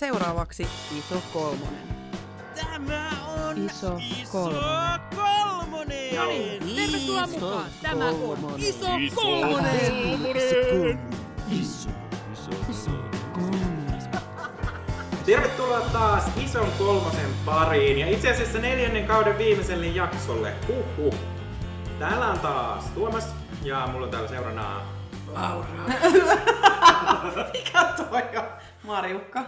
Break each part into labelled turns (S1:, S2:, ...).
S1: seuraavaksi Iso Kolmonen.
S2: Tämä on
S1: Iso
S2: iso
S1: kolmonen.
S2: kolmonen.
S1: No niin, tervetuloa mukaan. Tämä on Iso
S2: Kolmonen.
S3: Tervetuloa taas ison kolmosen pariin ja itse asiassa neljännen kauden viimeiselle jaksolle. Huhhuh. Täällä on taas Tuomas ja mulla on täällä seurana Laura.
S1: Mikä toi on? Marjukka.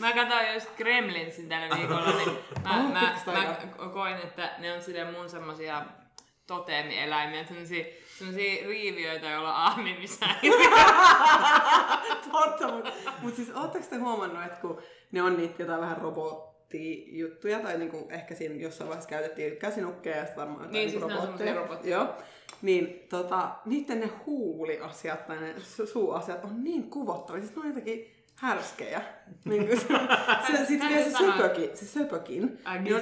S4: Mä katsoin just Gremlinsin tällä viikolla, niin mä,
S1: Oh,
S4: mä, mä koin, että ne on silleen mun semmosia toteemieläimiä, semmosia, semmosia riiviöitä, joilla on ahmimissa.
S1: Totta, mutta mut siis ootteko te huomannut, että kun ne on niitä jotain vähän robottijuttuja, tai niinku ehkä siinä jossain vaiheessa käytettiin käsinukkeja ja sitten varmaan jotain
S4: Niin,
S1: niinku
S4: siis ne on
S1: robotteja.
S4: semmosia robotteja.
S1: Joo. Niin tota, niiden ne huuliasiat tai ne su- suuasiat on niin kuvottavia, siis ne on jotenkin härskejä. niin kuin se, se, sit
S4: Hän
S1: vielä se söpökin, se söpökin.
S4: Ai,
S1: niin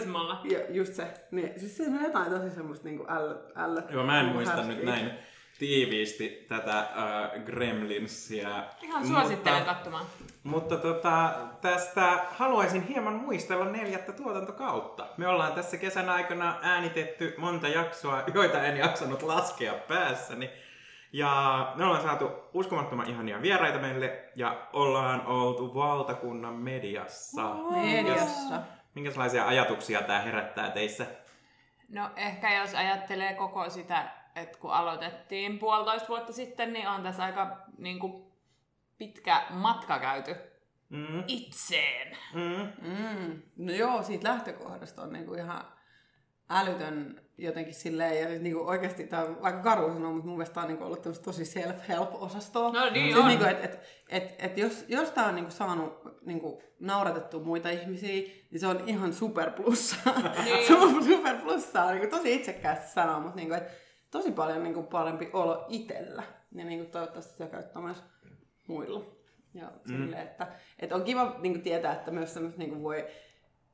S1: just se. Niin, siis siinä on jotain tosi semmoista niinku ällö, ällö,
S3: Joo, mä en
S1: niinku
S3: muista
S1: härskiä.
S3: nyt näin tiiviisti tätä äh, Gremlinsia.
S4: Ihan suosittelen
S3: mutta,
S4: katsomaan.
S3: mutta tota, tästä haluaisin hieman muistella neljättä tuotantokautta. Me ollaan tässä kesän aikana äänitetty monta jaksoa, joita en jaksanut laskea päässäni. Ja me ollaan saatu uskomattoman ihania vieraita meille ja ollaan oltu valtakunnan mediassa.
S1: Mediassa.
S3: Minkälaisia ajatuksia tämä herättää teissä?
S4: No ehkä jos ajattelee koko sitä, että kun aloitettiin puolitoista vuotta sitten, niin on tässä aika niin kuin, pitkä matka käyty
S3: Mm,
S4: itseen.
S3: mm.
S1: Mm. No joo, siitä lähtökohdasta on niinku ihan älytön jotenkin silleen, ja siis niinku oikeasti tämä on aika karu sanoa, mutta mun mielestä tää on niinku ollut tosi self-help-osastoa.
S4: No niin
S1: siis
S4: on.
S1: niinku, et, et, et, et jos, jos tää on niinku saanut niinku nauratettua muita ihmisiä, niin se on ihan super plussaa.
S4: Niin.
S1: se on super plussaa, niinku tosi itsekkäästi sanoa, mutta niinku, et tosi paljon niinku parempi olo itsellä. Ja niinku toivottavasti sitä käyttää myös muilla. Ja
S3: Mm.
S1: silleen, että, että on kiva niinku tietää, että myös semmoista niinku voi,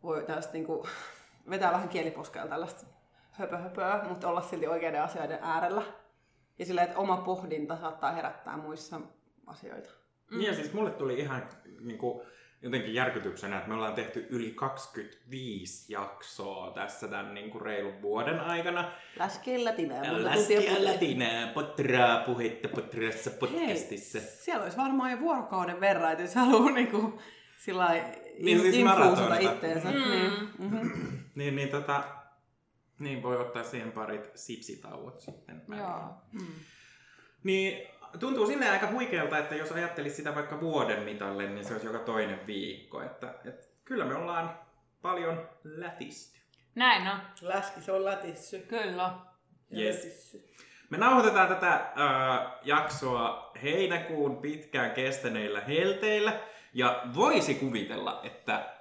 S1: voi tällaista niinku, vetää vähän kieliposkella tällaista höpö höpöä, mutta olla silti oikeiden asioiden äärellä. Ja silleen, että oma pohdinta saattaa herättää muissa asioita.
S3: Mm. Niin ja siis mulle tuli ihan niin kuin, jotenkin järkytyksenä, että me ollaan tehty yli 25 jaksoa tässä tämän niin kuin reilun vuoden aikana.
S1: Läskellä tinää.
S3: Läskiä lätinää, potraa puhetta potrassa podcastissa.
S1: Hei, siellä olisi varmaan jo vuorokauden verran, että jos haluaa niinku sillä
S3: Niin, siis
S1: infuusata itteensä.
S4: Mm.
S1: Niin. Mm-hmm.
S3: Niin, niin, tota, niin voi ottaa siihen parit sipsitauot sitten.
S4: Joo.
S1: Mm.
S3: Niin tuntuu silleen aika huikealta, että jos ajattelisi sitä vaikka vuoden mitalle, niin se olisi joka toinen viikko. Että, että kyllä me ollaan paljon lätisty.
S4: Näin on.
S1: Läski, se on lätissy.
S4: Kyllä.
S3: Yes.
S1: Lätissy.
S3: Me nauhoitetaan tätä äh, jaksoa heinäkuun pitkään kestäneillä helteillä. Ja voisi kuvitella, että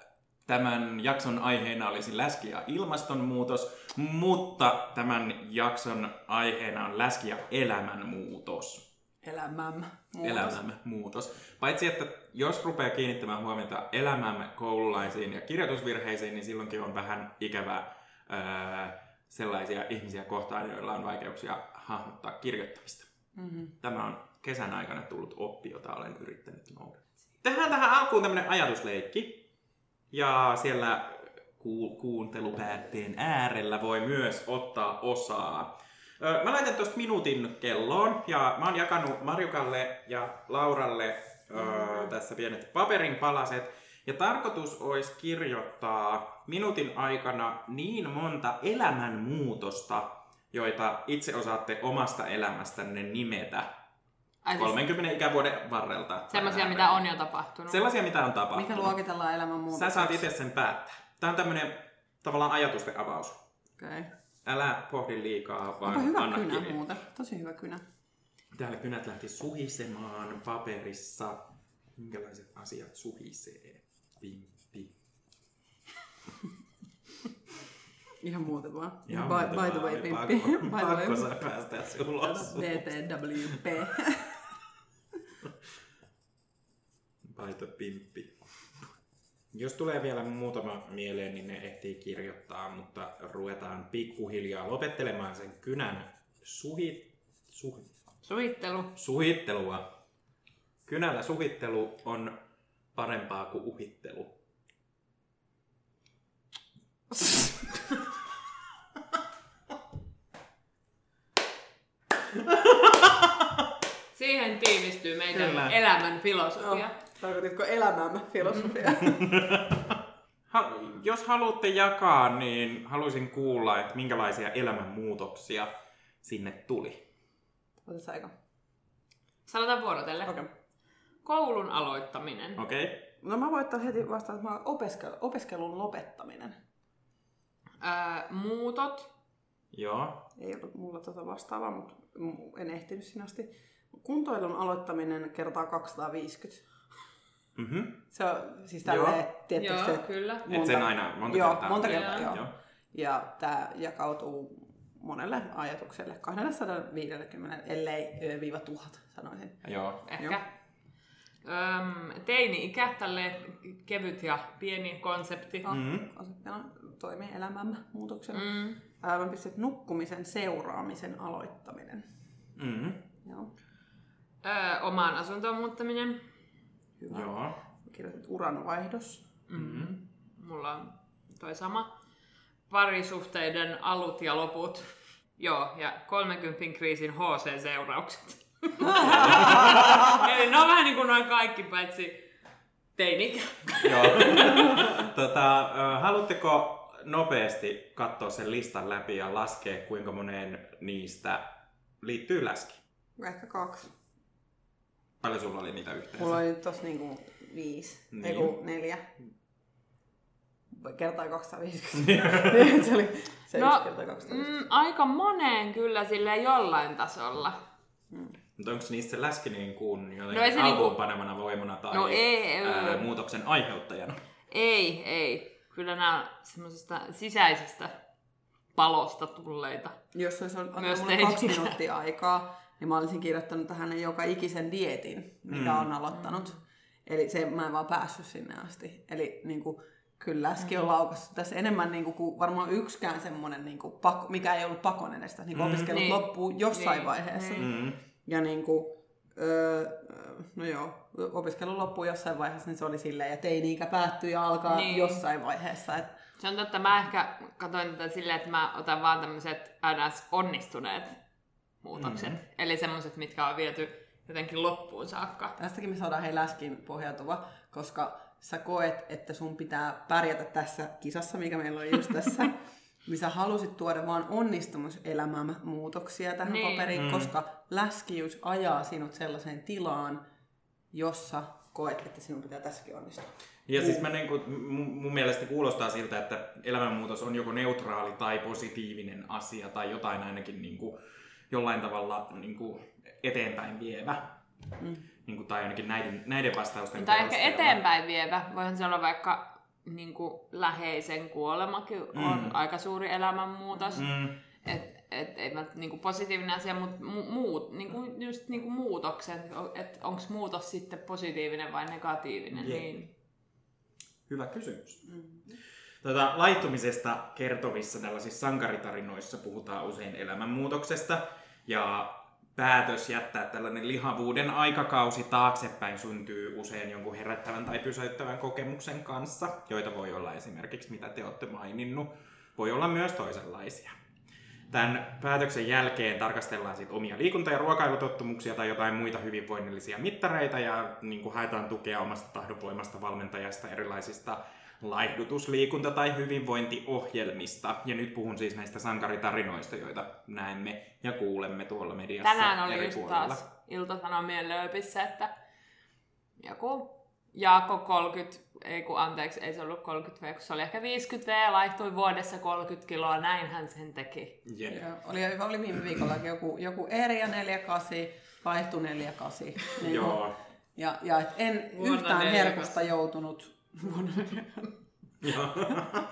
S3: tämän jakson aiheena olisi läski ja ilmastonmuutos, mutta tämän jakson aiheena on läski ja elämänmuutos.
S1: Elämämme. muutos.
S3: Elämämme muutos. Paitsi, että jos rupeaa kiinnittämään huomiota elämämme koululaisiin ja kirjoitusvirheisiin, niin silloinkin on vähän ikävää ää, sellaisia ihmisiä kohtaan, joilla on vaikeuksia hahmottaa kirjoittamista.
S1: Mm-hmm.
S3: Tämä on kesän aikana tullut oppi, jota olen yrittänyt noudattaa. Tehdään tähän alkuun tämmönen ajatusleikki. Ja siellä ku- kuuntelupäätteen äärellä voi myös ottaa osaa. Mä laitan tuosta minuutin kelloon ja mä oon jakanut Marjukalle ja Lauralle ö, tässä pienet paperin palaset. Ja tarkoitus olisi kirjoittaa minuutin aikana niin monta elämänmuutosta, joita itse osaatte omasta elämästänne nimetä
S4: Ai siis
S3: 30 ikävuoden varrelta.
S4: semmosia, mitä on jo tapahtunut.
S3: Sellaisia, mitä on tapahtunut.
S1: Mikä luokitellaan elämän muutos?
S3: Sä saat itse sen päättää. Tämä on tämmönen tavallaan ajatusten avaus.
S1: Okei. Okay.
S3: Älä pohdi liikaa, vaan
S1: Onpa hyvä
S3: anna
S1: kynä
S3: kiinni.
S1: muuten. Tosi hyvä kynä.
S3: Täällä kynät lähti suhisemaan paperissa. Minkälaiset asiat suhisee? Pimppi.
S1: Ihan muuten vaan.
S3: Ihan
S1: by, by the way, Pimppi.
S3: Pakko,
S1: by the
S3: pakko
S1: way.
S3: saa päästä se ulos.
S1: DTWP.
S3: Paito pimppi. Jos tulee vielä muutama mieleen, niin ne ehtii kirjoittaa, mutta ruvetaan pikkuhiljaa lopettelemaan sen kynän suhi, suhi,
S4: Suhittelu.
S3: Suhittelua. Kynällä suhittelu on parempaa kuin uhittelu.
S4: Siihen tiivistyy meidän
S3: Kyllä.
S4: elämän filosofia.
S1: Tarkoititko elämämme filosofia?
S3: Ha- jos haluatte jakaa, niin haluaisin kuulla, että minkälaisia elämänmuutoksia sinne tuli.
S1: Otas aika.
S4: Sanotaan vuorotelle.
S1: Okei.
S4: Koulun aloittaminen.
S3: Okei? Okay?
S1: No mä voin ottaa heti vastaan, että mä opiskel- opiskelun lopettaminen.
S4: Öö, muutot.
S3: Joo.
S1: Ei ollut mulla tota vastaavaa, mutta en ehtinyt sinä asti. Kuntoilun aloittaminen kertaa 250.
S3: Mhm.
S1: Se on siis
S3: Joo.
S1: tälleen, tietysti
S4: Joo,
S1: se,
S4: kyllä.
S3: Et sen aina monta
S1: joo,
S3: kertaa.
S1: monta
S3: Joo.
S1: kertaa, joo.
S3: Joo.
S1: Ja tämä jakautuu monelle ajatukselle 250, ellei viiva tuhat, sanoisin.
S3: Joo.
S4: Ehkä. Öm, teini-ikä, tälle kevyt ja pieni konsepti.
S3: Mhm.
S1: Konseptina toimii elämämme muutoksena. Mm. Mä pistin nukkumisen seuraamisen aloittaminen.
S3: Mhm.
S1: Joo.
S4: Öö, omaan asuntoon muuttaminen.
S1: Hyvä.
S3: Joo.
S1: Kirjoitit uranvaihdos.
S4: Mm. Mulla on toi sama. Parisuhteiden alut ja loput. Joo, ja 30 kriisin HC-seuraukset. Eli ne on vähän niin kuin noin kaikki, paitsi teini.
S3: Joo. tota, haluatteko nopeasti katsoa sen listan läpi ja laskea, kuinka moneen niistä liittyy läski?
S1: Ehkä kaksi.
S3: Paljon sulla oli niitä yhteensä?
S1: Mulla oli tossa niinku viisi.
S3: Niin.
S1: Ei kun neljä. Kertaa 250. se oli se
S4: No,
S1: yksi kertaa 250.
S4: Mm, aika moneen kyllä sille jollain tasolla.
S3: Mutta onko niistä se läski niin kuin
S4: No ei se
S3: alkuun
S4: niinku-
S3: panemana voimana tai
S4: No ei, ei,
S3: ää,
S4: ei.
S3: muutoksen aiheuttajana?
S4: Ei, ei. Kyllä nämä semmoisesta sisäisestä palosta tulleita.
S1: Jos olisi ollut kaksi minuuttia aikaa, niin mä olisin kirjoittanut tähän joka ikisen dietin, mikä
S3: Mm.
S1: on aloittanut. Eli se, mä en vaan päässyt sinne asti. Eli niin kuin, kyllä läski on laukassu tässä enemmän niin kuin, kuin varmaan yksikään semmoinen, niin kuin, pakko, mikä ei ollut pakon edestä. Niin kuin
S3: Mm.
S1: opiskelut
S4: Niin.
S1: loppuu jossain
S4: Niin,
S1: vaiheessa.
S4: niin.
S3: Mm.
S1: Ja niin kuin, öö, no joo, opiskelu loppuu jossain vaiheessa, niin se oli silleen, ja teini-ikä päättyy ja alkaa
S4: Niin.
S1: jossain vaiheessa. Et,
S4: Se on totta, mä ehkä katsoin tätä silleen, että mä otan vaan tämmöiset ns. onnistuneet muutokset. Mm-hmm. Eli semmoiset, mitkä on viety jotenkin loppuun saakka.
S1: tästäkin me saadaan hei läskiin pohjautuva, koska sä koet, että sun pitää pärjätä tässä kisassa, mikä meillä on just tässä, niin sä halusit tuoda vaan onnistumiselämän muutoksia tähän
S4: Niin.
S1: paperiin,
S3: Mm.
S1: koska läskiys ajaa sinut sellaiseen tilaan, jossa koet, että sinun pitää tässäkin onnistua.
S3: Ja siis mä niin kuin, mun, mun mielestä kuulostaa siltä, että elämänmuutos on joko neutraali tai positiivinen asia tai jotain ainakin niin kuin, jollain tavalla niin kuin, eteenpäin vievä.
S1: Mm.
S3: Niin kuin, tai ainakin näiden, näiden vastausten
S4: Tai ehkä eteenpäin vievä. Voihan se olla vaikka niin kuin läheisen kuolemakin on
S3: Mm.
S4: aika suuri elämänmuutos. Mm.
S3: Mm,
S4: Et, et, ei välttämättä niinku positiivinen asia, mutta mu- muut, niinku, just niinku muutokset, että onko muutos sitten positiivinen vai negatiivinen,
S3: Jep.
S4: niin
S3: hyvä kysymys. Tota, laittumisesta kertovissa tällaisissa sankaritarinoissa puhutaan usein elämänmuutoksesta ja päätös jättää tällainen lihavuuden aikakausi taaksepäin syntyy usein jonkun herättävän tai pysäyttävän kokemuksen kanssa, joita voi olla esimerkiksi, mitä te olette maininnut, voi olla myös toisenlaisia. Tämän päätöksen jälkeen tarkastellaan sit omia liikunta- ja ruokailutottumuksia tai jotain muita hyvinvoinnillisia mittareita ja niin kuin haetaan tukea omasta tahdonvoimasta valmentajasta erilaisista laihdutus-, liikunta- tai hyvinvointiohjelmista. Ja nyt puhun siis näistä sankaritarinoista, joita näemme ja kuulemme tuolla mediassa
S4: tänään oli
S3: eri
S4: just
S3: puolilla.
S4: taas Ilta-Sanomien lööpissä, että joku Jaakko 30, ei kun anteeksi, ei se ollut 30 V, kun se oli ehkä 50 V, laihtui vuodessa 30 kiloa, näin hän sen teki.
S3: Jep.
S1: Ja oli, oli viime viikollakin joku, joku Eria 48, vaihtu 48. Niin
S3: Joo.
S1: Ja, ja et en
S4: Vuonna
S1: yhtään
S4: 48.
S1: herkusta joutunut vuonna 48.
S3: Joo.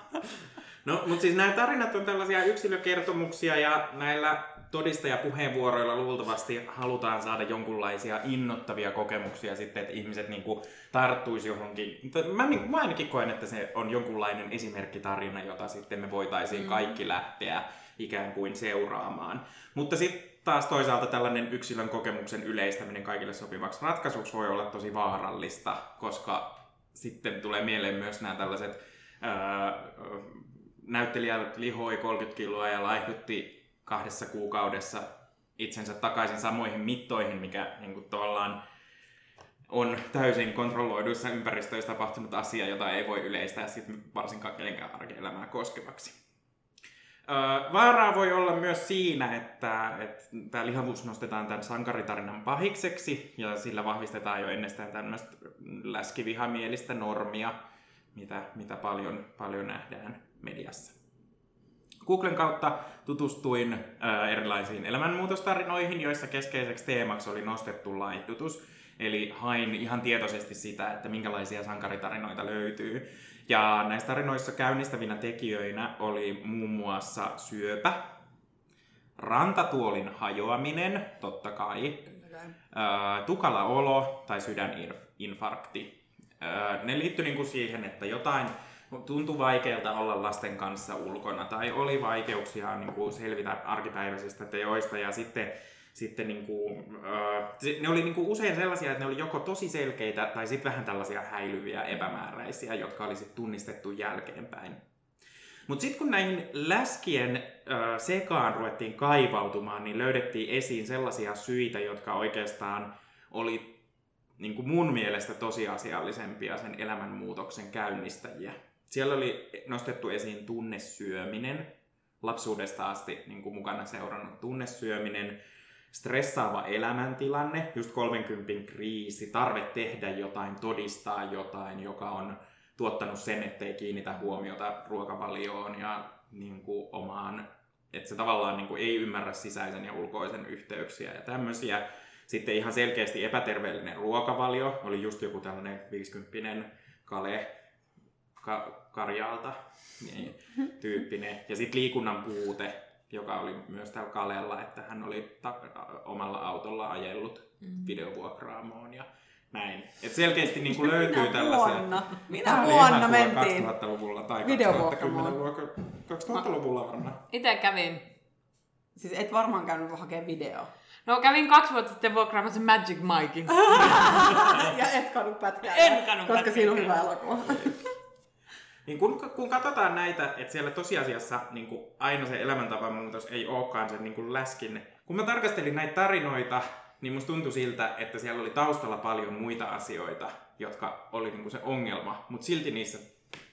S3: No, mutta siis nämä tarinat on tällaisia yksilökertomuksia ja näillä todistajapuheenvuoroilla luultavasti halutaan saada jonkunlaisia innoittavia kokemuksia sitten, että ihmiset niinku tarttuisi johonkin. Mutta Mä, niinku- mä ainakin koen, että se on jonkunlainen esimerkkitarina, jota sitten me voitaisiin
S4: Mm.
S3: kaikki lähteä ikään kuin seuraamaan. Mutta sitten taas toisaalta tällainen yksilön kokemuksen yleistäminen kaikille sopivaksi ratkaisuksi voi olla tosi vaarallista, koska sitten tulee mieleen myös nämä tällaiset ää, näyttelijät lihoi 30 kiloa ja laihdutti kahdessa kuukaudessa itsensä takaisin samoihin mittoihin, mikä niin kuin, tavallaan on täysin kontrolloiduissa ympäristöissä tapahtunut asia, jota ei voi yleistää sit varsinkaan kenenkään arkielämää koskevaksi. Vaaraa voi olla myös siinä, että, että tämä lihavuus nostetaan tämän sankaritarinan pahikseksi ja sillä vahvistetaan jo ennestään tämmöistä läskivihamielistä normia, mitä, mitä paljon, paljon nähdään mediassa. Googlen kautta tutustuin erilaisiin elämänmuutostarinoihin, joissa keskeiseksi teemaksi oli nostettu laihdutus. Eli hain ihan tietoisesti sitä, että minkälaisia sankaritarinoita löytyy. Ja näissä tarinoissa käynnistävinä tekijöinä oli muun muassa syöpä, rantatuolin hajoaminen, totta kai, ää, tukala olo tai sydäninfarkti. Ää, ne liittyi niinku siihen, että jotain tuntui vaikealta olla lasten kanssa ulkona tai oli vaikeuksia niin kuin selvitä arkipäiväisistä teoista ja sitten sitten niin kuin, ne oli niin kuin usein sellaisia, että ne oli joko tosi selkeitä tai sitten vähän tällaisia häilyviä epämääräisiä, jotka olisi tunnistettu jälkeenpäin. Mutta sitten kun näihin läskien äh, sekaan ruvettiin kaivautumaan, niin löydettiin esiin sellaisia syitä, jotka oikeastaan oli niin kuin mun mielestä tosiasiallisempia sen elämänmuutoksen käynnistäjiä. Siellä oli nostettu esiin tunnesyöminen, lapsuudesta asti niin kuin mukana seurannut tunnesyöminen, stressaava elämäntilanne, just 30 kriisi, tarve tehdä jotain, todistaa jotain, joka on tuottanut sen, ettei kiinnitä huomiota ruokavalioon ja niin kuin omaan, että se tavallaan niin kuin ei ymmärrä sisäisen ja ulkoisen yhteyksiä ja tämmöisiä. Sitten ihan selkeästi epäterveellinen ruokavalio, oli just joku tällainen 50 kale ka- karjaalta niin, tyyppinen. Ja sitten liikunnan puute, joka oli myös täällä Kalella, että hän oli ta- omalla autolla ajellut mm. videovuokraamoon ja näin. Et selkeästi niin kuin löytyy
S1: Minä
S3: tällaisia...
S1: vuonna? Minä
S3: oli
S1: vuonna mentiin?
S3: 2000-luvulla tai
S1: videovuokraamoon.
S3: 2010-luvulla, 2000-luvulla varmaan.
S4: Itse kävin.
S1: Siis et varmaan käynyt hakemaan video.
S4: No kävin kaksi vuotta sitten vuokraamassa Magic Mikein.
S1: ja et kadu pätkää.
S4: En kadu
S1: Koska
S4: pätkää,
S1: siinä on hyvä elokuva.
S3: Niin kun, kun katsotaan näitä, että siellä tosiasiassa niin kuin aina se elämäntapamuutos ei olekaan sen niin kuin läskin. Kun mä tarkastelin näitä tarinoita, niin musta tuntui siltä, että siellä oli taustalla paljon muita asioita, jotka oli niin kuin se ongelma, mutta silti niissä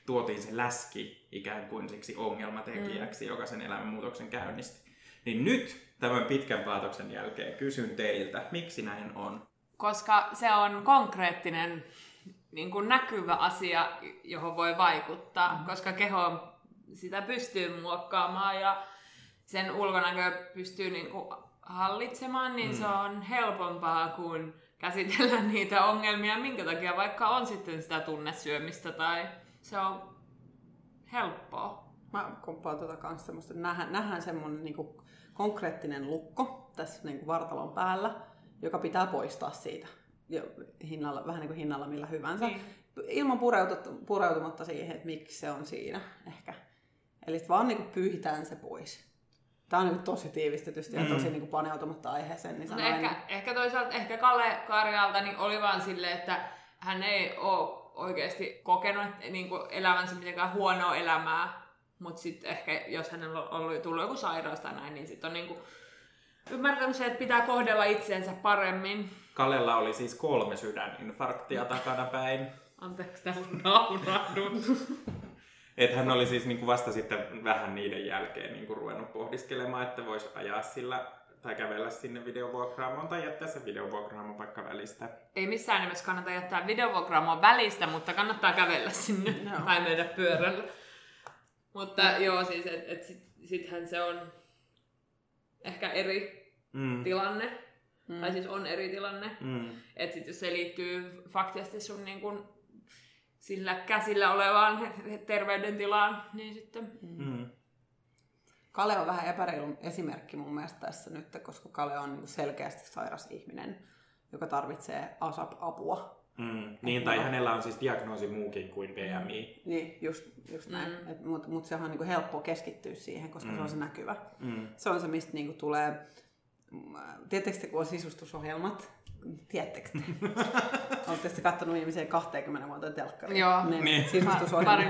S3: tuotiin se läski ikään kuin siksi ongelmatekijäksi, mm. joka sen elämänmuutoksen käynnisti. Niin nyt tämän pitkän paatoksen jälkeen kysyn teiltä, miksi näin on?
S4: Koska se on konkreettinen niin kuin näkyvä asia, johon voi vaikuttaa, mm. koska keho sitä pystyy muokkaamaan ja sen ulkonäkö pystyy niin kuin hallitsemaan, niin mm. se on helpompaa kuin käsitellä niitä ongelmia, minkä takia vaikka on sitten sitä tunnesyömistä tai se on helppoa.
S1: Mä komppaan tuota kanssa semmoista, nähdään, nähdään semmoinen niinku konkreettinen lukko tässä niinku vartalon päällä, joka pitää poistaa siitä jo hinnalla, vähän niin kuin hinnalla millä hyvänsä.
S4: Niin.
S1: Ilman pureutut- pureutumatta siihen, että miksi se on siinä ehkä. Eli vaan niinku pyyhitään se pois. Tämä on niinku tosi tiivistetysti ja
S3: Mm.
S1: tosi niinku paneutumatta aiheeseen. Niin
S4: No
S1: sanoin,
S4: ehkä, ehkä toisaalta ehkä Kalle Karjalta niin oli vaan silleen, että hän ei ole oikeasti kokenut niin kuin elämänsä mitenkään huonoa elämää, mutta sitten ehkä jos hänellä on ollut, tullut joku sairaus tai näin, niin sitten on niin kuin ymmärtänyt se, että pitää kohdella itseensä paremmin.
S3: Kalella oli siis kolme sydäninfarktia takana päin.
S4: Anteeksi, täällä naurahdun.
S3: Et hän oli siis niinku vasta sitten vähän niiden jälkeen niinku ruvennut pohdiskelemaan, että voisi ajaa sillä tai kävellä sinne videovuokraamoon tai jättää se videovuokraamon paikka välistä.
S4: Ei missään nimessä kannata jättää videovuokraamoa välistä, mutta kannattaa kävellä sinne
S1: Joo.
S4: tai mennä pyörällä. Mutta joo, siis et, et sit, sittenhän se on ehkä eri
S3: Mm.
S4: tilanne. Mm. Tai siis on eri tilanne.
S3: Mm.
S4: Että sit jos se liittyy faktisesti sun niin kun sillä käsillä olevaan terveydentilaan, niin sitten...
S3: Mm.
S1: Kale on vähän epäreilu esimerkki mun mielestä tässä nyt, koska Kale on niinku selkeästi sairas ihminen, joka tarvitsee ASAP-apua.
S3: Mm. Niin, tai hänellä on siis diagnoosi muukin kuin BMI.
S1: Niin, just, just näin.
S4: Mm.
S1: Mm. Mutta mut se on niinku helppo keskittyä siihen, koska mm. se on se näkyvä.
S3: Mm.
S1: Se on se, mistä niinku tulee Tiedättekö te, kun on sisustusohjelmat? Tiedättekö te? Oletteko te kattonut viimeiseen 20 vuotta telkkaria?
S4: Joo.
S1: Niin,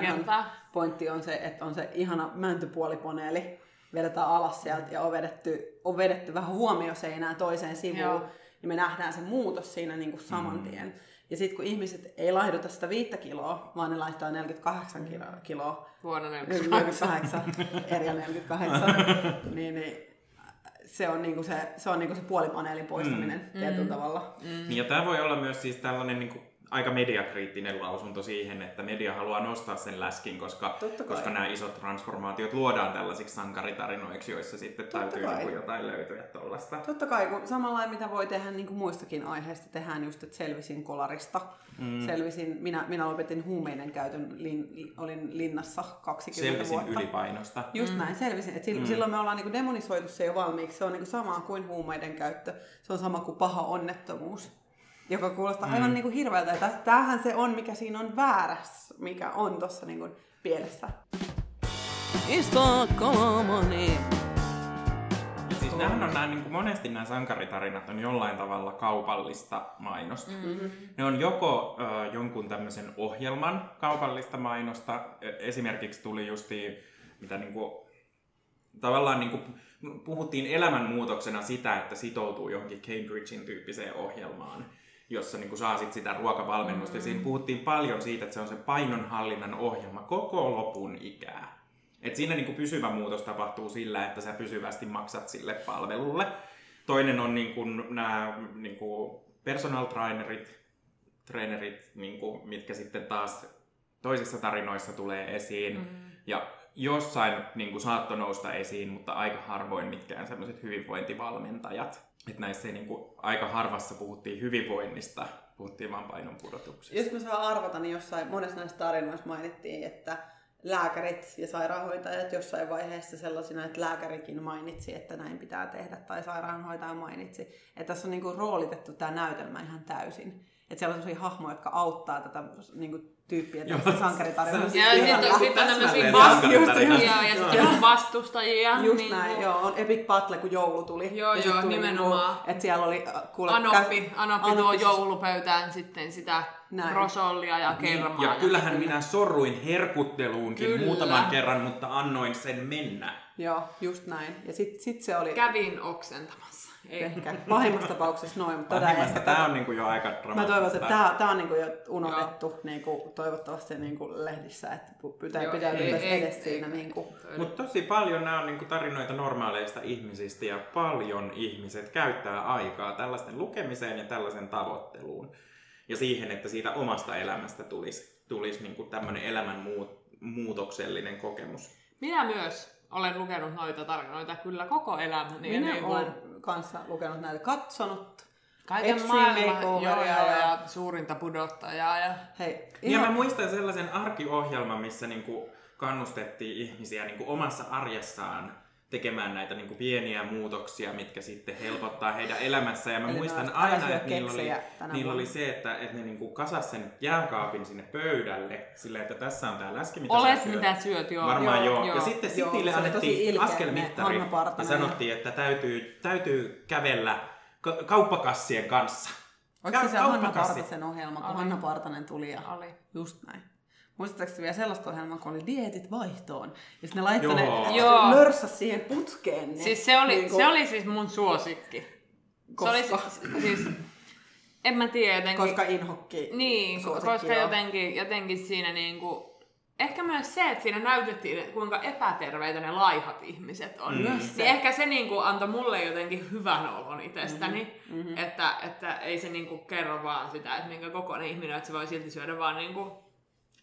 S3: Niin.
S4: Kertaa.
S1: pointti on se, että on se ihana mäntypuolipaneeli, vedetään alas sieltä ja on vedetty, on vedetty vähän huomioseinää toiseen sivuun.
S4: Joo.
S1: Ja me nähdään se muutos siinä niin kuin saman tien. Ja sitten kun ihmiset ei laihduta sitä viittä kiloa, vaan ne laittaa 48 kiloa, kiloa
S4: Vuonna 48.
S1: 48, eri 48, niin, niin se on niinku se, se, on niinku se puolipaneelin poistaminen mm. tietyllä tavalla.
S3: Mm. Ja tämä voi olla myös siis tällainen niin kuin, aika mediakriittinen lausunto siihen, että media haluaa nostaa sen läskin, koska,
S1: Totta
S3: koska nämä isot transformaatiot luodaan tällaisiksi sankaritarinoiksi, joissa sitten täytyy
S1: kai.
S3: niin kuin, jotain löytyä tuollaista.
S1: Totta kai, kun samalla mitä voi tehdä niin kuin muistakin aiheista, tehdään just, että selvisin kolarista. Mm. Selvisin, minä, minä lopetin huumeiden käytön, lin, olin linnassa 20
S3: Selvisin
S1: vuotta.
S3: ylipainosta.
S1: Just mm. näin, selvisin. Et silloin, mm. silloin me ollaan niinku demonisoitu se jo valmiiksi. Se on niinku sama kuin huumeiden käyttö. Se on sama kuin paha onnettomuus. Joka kuulostaa aivan niinku hirveältä. Ja tä- tämähän se on, mikä siinä on väärässä, mikä on tuossa niinku pielessä.
S2: Istokolomoni.
S3: Siis nämähän on nämä, niin kuin monesti nämä sankaritarinat on jollain tavalla kaupallista mainosta. Mm-hmm. Ne on joko äh, jonkun tämmöisen ohjelman kaupallista mainosta. E- Esimerkiksi tuli justi, mitä niin kuin, tavallaan niin kuin, puhuttiin elämänmuutoksena sitä, että sitoutuu johonkin Cambridgein tyyppiseen ohjelmaan jossa niin kuin saa sit sitä ruokavalmennusta. Mm. Ja siinä puhuttiin paljon siitä, että se on se painonhallinnan ohjelma koko lopun ikää. Et siinä niin kuin pysyvä muutos tapahtuu sillä, että sä pysyvästi maksat sille palvelulle. Toinen on niin kuin nämä niin kuin personal trainerit, trainerit niin kuin, mitkä sitten taas toisissa tarinoissa tulee esiin. Mm. Ja jossain niin kuin saatto nousta esiin, mutta aika harvoin mitkään sellaiset hyvinvointivalmentajat. Että näissä ei, niin kuin, aika harvassa puhuttiin hyvinvoinnista, puhuttiin vaan painon pudotuksesta.
S1: Jos mä saan arvata, niin jossain monessa näistä tarinoissa mainittiin, että lääkärit ja sairaanhoitajat jossain vaiheessa sellaisina, että lääkärikin mainitsi, että näin pitää tehdä, tai sairaanhoitaja mainitsi. Että tässä on niinku roolitettu tämä näytelmä ihan täysin. Että siellä on sellaisia hahmoja, jotka auttaa tätä niinku, tyyppiä tässä sankaritarinoissa.
S4: Ja sitten on, sit on tämmöisiä
S3: Täsmälleen
S4: vast-
S3: sankaritarinat.
S4: Joo, ja sitten on vastustajia.
S1: Just
S4: niin
S1: näin,
S4: kuin-
S1: joo. On Epic Battle, kun joulu tuli.
S4: Joo,
S1: ja
S4: joo,
S1: tuli
S4: nimenomaan.
S1: Niinku, että siellä oli äh, kuule...
S4: Anoppi, Anoppi tuo
S1: Anoppi-
S4: joulupöytään sitten sitä
S1: Näin.
S4: rosollia ja kermaa.
S3: Ja kyllähän minä sorruin herkutteluunkin
S4: Kyllä.
S3: muutaman kerran, mutta annoin sen mennä.
S1: Joo, just näin. Ja sit, sit se oli
S4: Kävin oksentamassa. Ei.
S1: ehkä pahimmassa tapauksessa noin, mutta ehkä...
S3: tämä on niinku jo aika dramaattista.
S1: Mä toivoisin, että tämä, tämä on niinku jo unohdettu niinku, toivottavasti niinku lehdissä, että pitää
S4: Joo,
S1: pitäytyä
S4: ei-
S1: edes
S4: ei-
S1: siinä.
S4: ei-
S1: Niinku.
S3: Mutta tosi paljon nämä on niinku tarinoita normaaleista ihmisistä ja paljon ihmiset käyttää aikaa tällaisten lukemiseen ja tällaisen tavoitteluun. Ja siihen, että siitä omasta elämästä tulisi, tulisi niinku tämmöinen elämän muut, muutoksellinen kokemus.
S4: Minä myös olen lukenut noita tarinoita kyllä koko elämäni.
S1: Minä
S4: niin
S1: olen kanssa lukenut näitä, katsonut.
S4: Kaiken maailman joo,
S1: ja-
S4: ja suurinta pudottajaa. Ja...
S1: Hei,
S3: Ja mä muistan sellaisen arkiohjelman, missä niinku kannustettiin ihmisiä niinku omassa arjessaan tekemään näitä niinku pieniä muutoksia, mitkä sitten helpottaa heidän elämässä. Ja mä
S1: Eli
S3: muistan aina, että niillä oli, niillä oli se, että, että ne niinku kasas sen jääkaapin sinne pöydälle, silleen, että tässä on tää läski, mitä
S4: Olet
S3: syöt.
S4: mitä syöt, joo.
S3: Varmaan joo.
S4: joo.
S3: Ja sitten
S1: Joo,
S3: Sitille annettiin
S1: ilkeä,
S3: askelmittari ja sanottiin, että täytyy, täytyy kävellä ka- kauppakassien kanssa.
S1: Oliko se
S3: Ka-
S1: se Hanna. Partasen ohjelma, kun. Hanna Partanen tuli ja
S4: Oli.
S1: just näin. Muistatteko te vielä sellaista ohjelmaa, kun oli dietit vaihtoon? Ja ne laittoi
S3: Joo.
S1: ne
S4: Joo.
S1: siihen putkeen. Ne,
S4: Siis se oli,
S1: niinku-
S4: se oli siis mun suosikki.
S1: Koska?
S4: Se oli siis, siis en mä tiedä jotenkin.
S1: Koska inhokki
S4: Niin,
S1: suosikki,
S4: koska
S1: joo.
S4: jotenkin, jotenkin siinä niinku, ehkä myös se, että siinä näytettiin, kuinka epäterveitä ne laihat ihmiset on.
S3: Mm.
S1: Se.
S4: Niin ehkä se niinku antoi mulle jotenkin hyvän olon itsestäni,
S1: Mm-hmm.
S4: että, että ei se niinku kerro vaan sitä, että minkä kokoinen ihminen, että se voi silti syödä vaan niinku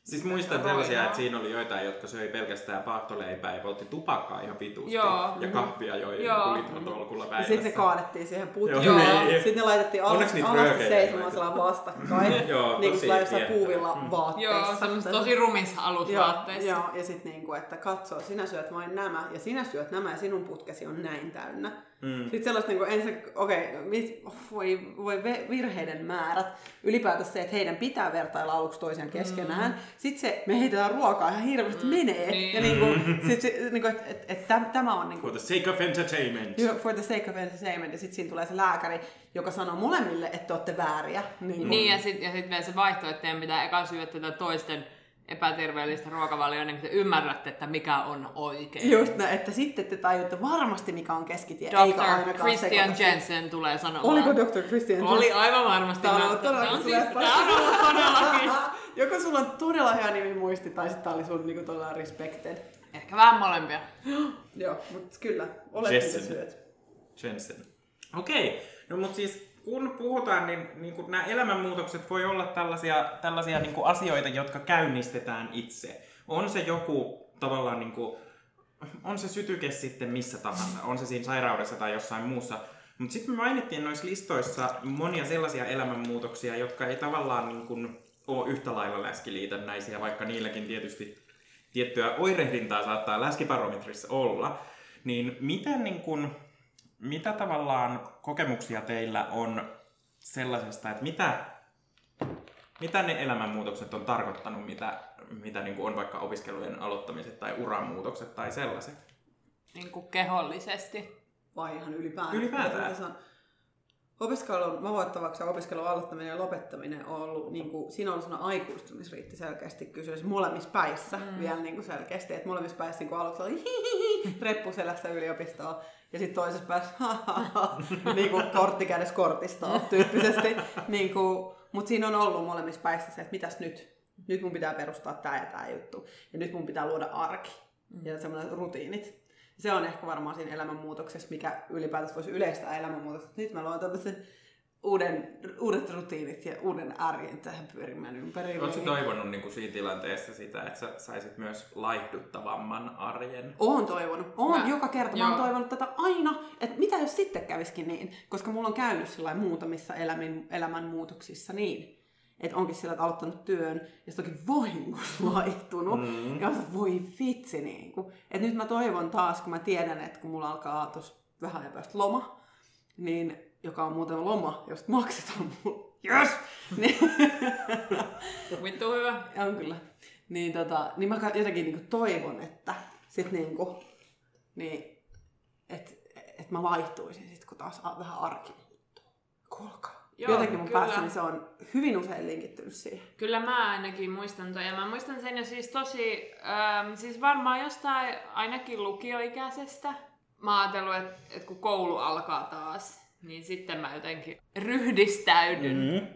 S3: Siis muistan sellaisia, että siinä oli joitain, jotka söi pelkästään paahtoleipää ja poltti tupakkaa ihan vitusti.
S4: Joo.
S3: Ja kahvia joi
S4: Joo.
S3: litran tolkulla
S1: Ja
S3: päivässä.
S1: sitten ne kaadettiin siihen putkeen.
S3: Joo.
S1: Joo.
S3: Niin.
S1: Sitten ne laitettiin alas,
S3: Onneksi niitä
S1: alasti
S3: röökeitä
S1: seisomaan
S3: ei
S1: sellainen vastakkain.
S3: Joo,
S1: niin
S3: tosi
S1: kuin jossain puuvilla
S3: Mm.
S1: vaatteissa.
S4: Joo, tosi rumissa
S1: Joo,
S4: alusvaatteissa.
S1: joo, ja sitten niinku, että katso, sinä syöt vain nämä, ja sinä syöt nämä, ja sinun putkesi on näin täynnä.
S3: Mm.
S1: Sitten sellaista niinku ensin, okei, okay, voi, voi virheiden määrät. Ylipäätään se, että heidän pitää vertailla aluksi toisiaan keskenään. Mm. sit se, me heitetään ruokaa ihan hirveästi menee.
S4: Niin.
S1: Ja niinku, sit se, niinku, että et, et, täm- tämä on niinku,
S3: For the sake of entertainment.
S1: Joo, for the sake of entertainment. Ja sitten siinä tulee se lääkäri, joka sanoo molemmille, että te olette vääriä. Niin,
S4: Niin, ja sitten ja sit vielä se vaihtoehto, että teidän pitää eka syödä tätä toisten epäterveellistä ruokavalioa, niin te ymmärrätte, että mikä on oikein.
S1: Just näin, että sitten te tajutte varmasti, mikä on keskitie, eikä
S4: Dr.
S1: ainakaan
S4: Christian
S1: sekoita-
S4: Jensen tulee sanomaan.
S1: Oliko Dr. Christian Jensen?
S4: Oli aivan varmasti.
S1: Tää on todellakin
S4: tää on siis- tää on ollut todellakin.
S1: Joko sulla on todella hyvä nimi muisti, tai sitten tää oli sun niinku todella respected.
S4: Ehkä vähän molempia.
S1: Joo, mutta kyllä, olet
S3: Jensen.
S1: mitä syöt.
S3: Jensen. Okei, no mutta siis kun puhutaan, niin, niin kun nämä elämänmuutokset voi olla tällaisia, tällaisia niin kuin asioita, jotka käynnistetään itse. On se joku tavallaan, niin kuin, on se sytyke sitten missä tahansa, on se siinä sairaudessa tai jossain muussa. Mutta sitten me mainittiin noissa listoissa monia sellaisia elämänmuutoksia, jotka ei tavallaan niin kuin, ole yhtä lailla läskiliitännäisiä, vaikka niilläkin tietysti tiettyä oirehdintaa saattaa läskibarometrissa olla. Niin miten niin kun, mitä tavallaan kokemuksia teillä on sellaisesta, että mitä, mitä ne elämänmuutokset on tarkoittanut, mitä, mitä niin kuin on vaikka opiskelujen aloittamiset tai uramuutokset tai sellaiset?
S4: Niin kuin kehollisesti.
S1: Vai ihan ylipäätään?
S3: Ylipäätään.
S1: On? Opiskelun vavoittavaksi ja opiskelun aloittaminen ja lopettaminen on ollut, niin kuin, siinä on ollut sellainen aikuistumisriitti selkeästi kyseessä molemmissa päissä mm. vielä niin kuin selkeästi, että molemmissa päissä niin kuin aluksi oli hihihi, reppu selässä yliopistoa ja sitten toisessa päässä niin kuin kortti kädessä kortistoa tyyppisesti. niin kuin, mutta siinä on ollut molemmissa päissä se, että mitäs nyt? Nyt mun pitää perustaa tämä ja tämä juttu. Ja nyt mun pitää luoda arki ja semmoiset rutiinit. Se on ehkä varmaan siinä elämänmuutoksessa, mikä ylipäätänsä voisi yleistää elämänmuutosta. Nyt mä luon tämmöisen uuden, uudet rutiinit ja uuden arjen tähän pyörimään ympäri.
S3: Oletko toivonut niin kuin siinä tilanteessa sitä, että sä saisit myös laihduttavamman arjen?
S1: Oon toivonut. Oon
S4: Mä-
S1: joka kerta. Mä oon
S4: joo.
S1: toivonut tätä aina, että mitä jos sitten käviskin niin. Koska mulla on käynyt sillä lailla muutamissa elämän, elämänmuutoksissa niin, että onkin sillä että aloittanut työn ja sitten onkin vahingossa laihtunut. Mm. Ja voi vitsi niin kuin. Että nyt mä toivon taas, kun mä tiedän, että kun mulla alkaa tuossa vähän ajan päästä loma, niin joka on muuten loma, josta maksetaan mulle. Yes! Niin,
S4: Vittu hyvä.
S1: on kyllä. Niin, tota, niin mä jotenkin niinku toivon, että sit niinku, niin, et, et mä vaihtuisin sit, kun taas a- vähän arki muuttuu. Kuulkaa.
S4: Joo,
S1: jotenkin mun
S4: kyllä.
S1: päässäni se on hyvin usein linkittynyt siihen.
S4: Kyllä mä ainakin muistan toi. Ja mä muistan sen jo siis tosi, ähm, siis varmaan jostain ainakin lukioikäisestä. Mä oon ajatellut, että, että kun koulu alkaa taas, niin sitten mä jotenkin ryhdistäydyn. Mm.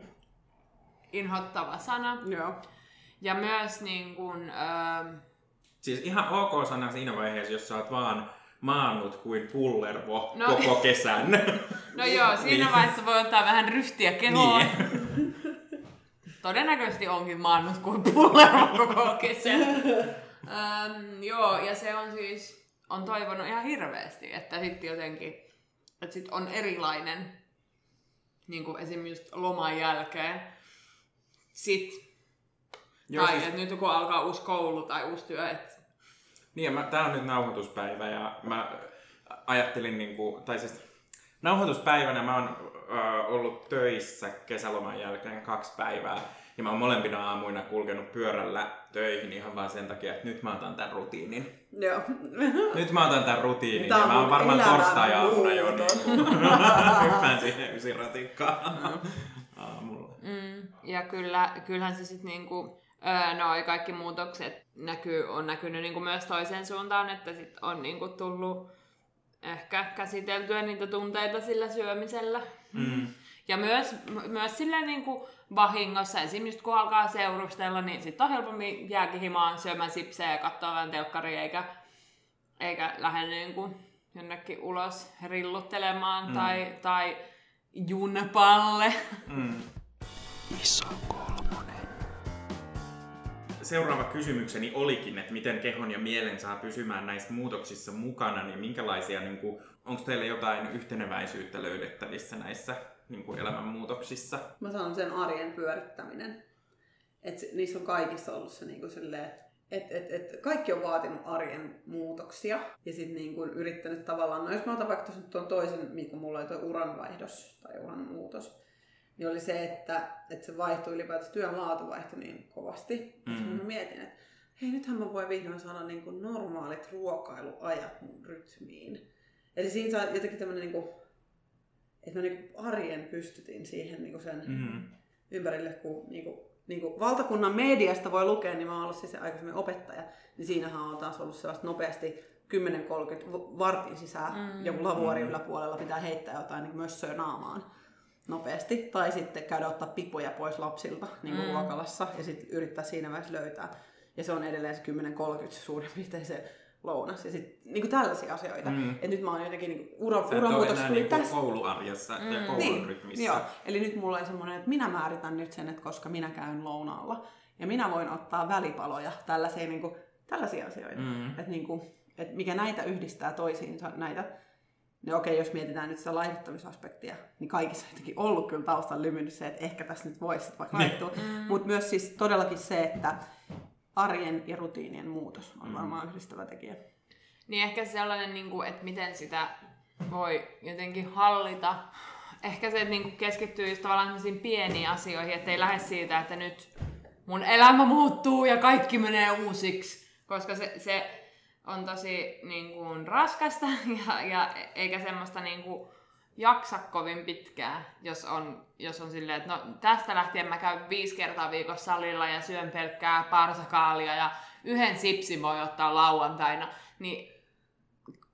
S4: Inhottava sana.
S1: Joo.
S4: Ja myös niin kuin, ähm,
S3: Siis ihan ok sana siinä vaiheessa, jos sä oot vaan maannut kuin pullervo
S4: No.
S3: koko kesän.
S4: no joo, siinä
S3: Niin.
S4: vaiheessa voi ottaa vähän ryhtiä kehoon.
S3: niin.
S4: Todennäköisesti onkin maannut kuin pullervo koko kesän. ähm, joo, ja se on siis, on toivonut ihan hirveästi, että sitten jotenkin, että sit on erilainen, niin kuin esimerkiksi just loman jälkeen. Sitten,
S3: Joo,
S4: tai
S3: siis-
S4: että nyt kun alkaa uusi koulu tai uusi työ, että
S3: Niin, ja mä, tää on nyt nauhoituspäivä ja mä ajattelin niinku, tai siis nauhoituspäivänä mä oon ö, ollut töissä kesäloman jälkeen kaksi päivää. Ja mä oon molempina aamuina kulkenut pyörällä töihin ihan vaan sen takia, että nyt mä otan tämän rutiinin.
S1: Joo.
S3: Nyt mä otan tämän rutiinin
S1: Tää
S3: ja mä oon varmaan torstai-aamuna jo niin hyppään siihen ysiratikkaan aamulla.
S4: Mm, ja kyllä, kyllähän se sitten niinku, öö, noi kaikki muutokset näkyy, on näkynyt niinku myös toiseen suuntaan, että sit on niinku tullut ehkä käsiteltyä niitä tunteita sillä syömisellä.
S3: Mm.
S4: Ja myös, myös silleen niinku vahingossa, esimerkiksi kun alkaa seurustella, niin sitten on helpommin jääkin himaan syömään sipsejä ja katsoa vähän telkkaria, eikä, eikä lähde niinku jonnekin ulos rilluttelemaan mm. tai, tai junpalle.
S3: Mm.
S2: Iso kolmonen.
S3: Seuraava kysymykseni olikin, että miten kehon ja mielen saa pysymään näissä muutoksissa mukana, niin minkälaisia, niin kuin, onko teillä jotain yhteneväisyyttä löydettävissä näissä niin kuin elämänmuutoksissa?
S1: Mä sanon sen arjen pyörittäminen. Et se- niissä on kaikissa ollut se niinku silleen, että et, et kaikki on vaatinut arjen muutoksia. Ja sitten niinku yrittänyt tavallaan, no jos mä otan vaikka nyt tuon toisen, mikä mulla oli tuo uranvaihdos tai uran muutos, niin oli se, että, että se vaihtui ylipäätään työn laatu vaihtui niin kovasti. Mm. Mä mietin, että hei nythän mä voin vihdoin saada niin kuin normaalit ruokailuajat mun rytmiin. Eli siinä saa jotenkin tämmöinen, niin kuin, että mä niin kuin arjen pystytin siihen niin kuin sen
S3: Mm.
S1: ympärille, kun niin kuin, niin kuin valtakunnan mediasta voi lukea, niin mä oon ollut siis aikaisemmin opettaja, niin siinähän on taas ollut sellaista nopeasti 10-30 v- vartin sisään mm. joku lavuori yläpuolella pitää heittää jotain niin mössöä naamaan nopeasti. Tai sitten käydä ottaa pipoja pois lapsilta niin kuin mm. ruokalassa ja sitten yrittää siinä vaiheessa löytää. Ja se on edelleen se 10-30 suurin piirtein se lounas. Ja sitten niin kuin tällaisia asioita. Mm. Et nyt mä oon jotenkin niin ura,
S3: et
S1: uramuutos tuli
S3: niinku
S1: tässä.
S3: kouluarjessa ja koulun
S1: Niin,
S3: rytmissä.
S1: joo. Eli nyt mulla on semmoinen, että minä määritän nyt sen, että koska minä käyn lounaalla. Ja minä voin ottaa välipaloja, tällaisia, niin kuin, tällaisia asioita.
S3: Mm.
S1: Että niin kuin, että mikä näitä yhdistää toisiinsa, näitä. Niin okei, jos mietitään nyt sitä laihduttamisaspektia, niin kaikissa on jotenkin ollut kyllä taustalla lymynyt se, että ehkä tässä nyt voisi vaikka
S3: Niin.
S1: laihtua. Mm. Mutta myös siis todellakin se, että arjen ja rutiinien muutos on varmaan yhdistävä tekijä.
S4: Niin ehkä sellainen, niin kuin, että miten sitä voi jotenkin hallita. Ehkä se, että niin kuin keskittyy just tavallaan sellaisiin pieniin asioihin, ettei lähde siitä, että nyt mun elämä muuttuu ja kaikki menee uusiksi. Koska se, se on tosi niin kuin, raskasta ja, ja eikä semmoista niin kuin, jaksa kovin pitkään, jos on, jos on silleen, että no tästä lähtien mä käyn viisi kertaa viikossa salilla ja syön pelkkää parsakaalia ja yhden sipsin voi ottaa lauantaina, niin